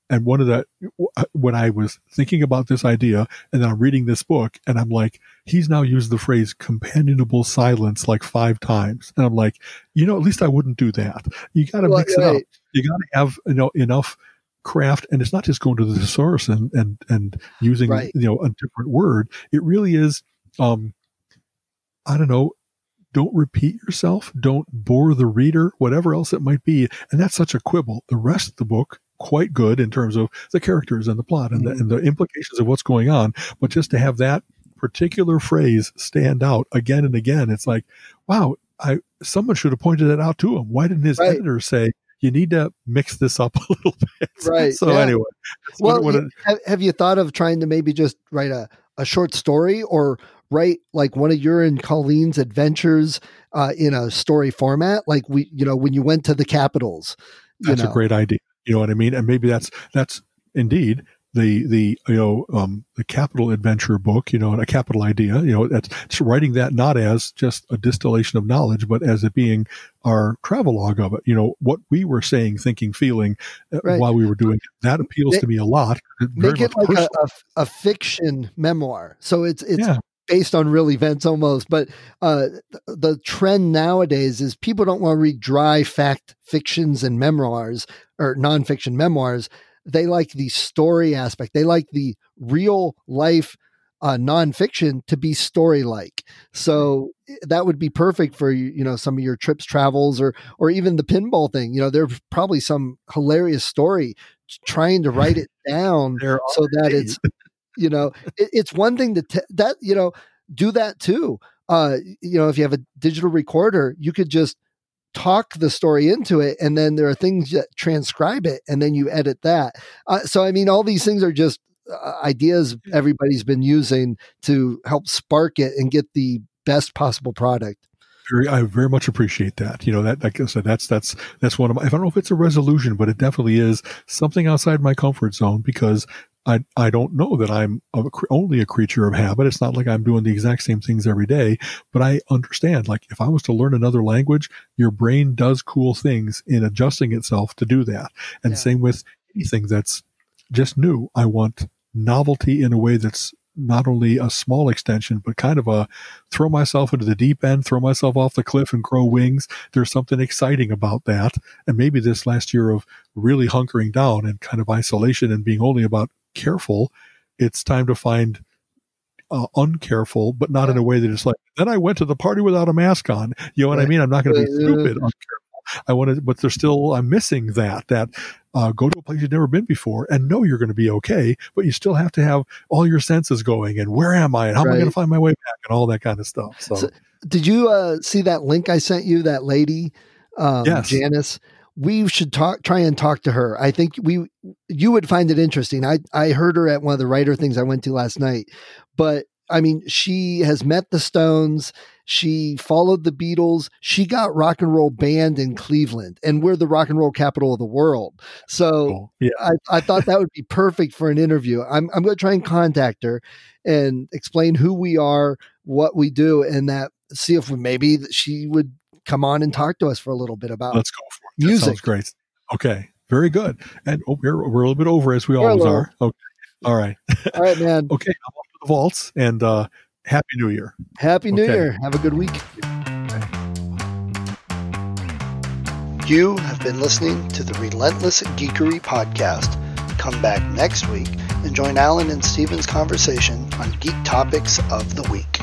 and one of the uh, when I was thinking about this idea, and then I'm reading this book, and I'm like, he's now used the phrase "companionable silence" like five times, and I'm like, you know, at least I wouldn't do that. You got to well, mix right. it up. You got to have you know enough craft, and it's not just going to the source and and and using right. you know a different word. It really is. Um, I don't know don't repeat yourself, don't bore the reader, whatever else it might be. And that's such a quibble. The rest of the book, quite good in terms of the characters and the plot and, mm-hmm. the, and the implications of what's going on. But just to have that particular phrase stand out again and again, it's like, wow, I someone should have pointed that out to him. Why didn't his right. editor say, you need to mix this up a little bit. Right. So yeah. anyway, well, what, what have, have you thought of trying to maybe just write a, a short story or write like one of your and Colleen's adventures uh, in a story format? Like we, you know, when you went to the capitals. That's know. a great idea. You know what I mean? And maybe that's that's indeed the the you know um, the capital adventure book you know a capital idea you know that's writing that not as just a distillation of knowledge but as it being our travelogue of it you know what we were saying thinking feeling uh, right. while we were doing it that appeals to me a lot make it like a, a, a, fiction memoir so it's it's yeah based on real events almost. But uh, the trend nowadays is people don't want to read dry fact fictions and memoirs or nonfiction memoirs they like the story aspect. They like the real life uh, nonfiction to be story like. So eh, that would be perfect for you know some of your trips, travels, or or even the pinball thing. You know, there's probably some hilarious story trying to write it down so that it's you know it, it's one thing to t- that you know do that too. Uh, you know, if you have a digital recorder, you could just talk the story into it and then there are things that transcribe it and then you edit that. Uh, so i mean all these things are just uh, ideas everybody's been using to help spark it and get the best possible product. Very, I very much appreciate that. You know, that, like I said, that's, that's, that's one of my, I don't know if it's a resolution, but it definitely is something outside my comfort zone because I, I don't know that I'm a, only a creature of habit. It's not like I'm doing the exact same things every day, but I understand. Like if I was to learn another language, your brain does cool things in adjusting itself to do that. And yeah. same with anything that's just new. I want novelty in a way that's not only a small extension, but kind of a throw myself into the deep end, throw myself off the cliff and grow wings. There's something exciting about that. And maybe this last year of really hunkering down and kind of isolation and being only about careful, it's time to find uh, uncareful, but not in a way that it's like, then I went to the party without a mask on. You know what I mean? I'm not going to be stupid, uncareful. I want to, but there's still, I'm missing that, that, uh, go to a place you've never been before and know you're going to be okay, but you still have to have all your senses going and where am I and how right. am I going to find my way back and all that kind of stuff. So, so did you, uh, see that link I sent you, that lady, um, yes. Janice? We should talk try and talk to her. I think we you would find it interesting. I i heard her at one of the writer things i went to last night. But i mean she has met the stones. She followed the beatles. She got rock and roll banned in cleveland and we're the rock and roll capital of the world. So yeah. I, I thought that would be perfect for an interview. I'm, I'm going to try and contact her and explain who we are what we do and that see if maybe she would come on and talk to us for a little bit about let's go for it. Music. That sounds great. Okay. Very good. And oh, we're, we're a little bit over as we we're always are. Okay. All right. All right, man. okay. I'm off to the vaults and uh, Happy New Year. Happy New okay. Year. Have a good week. You have been listening to the Relentless Geekery podcast. Come back next week and join Alan and Steven's conversation on geek topics of the week.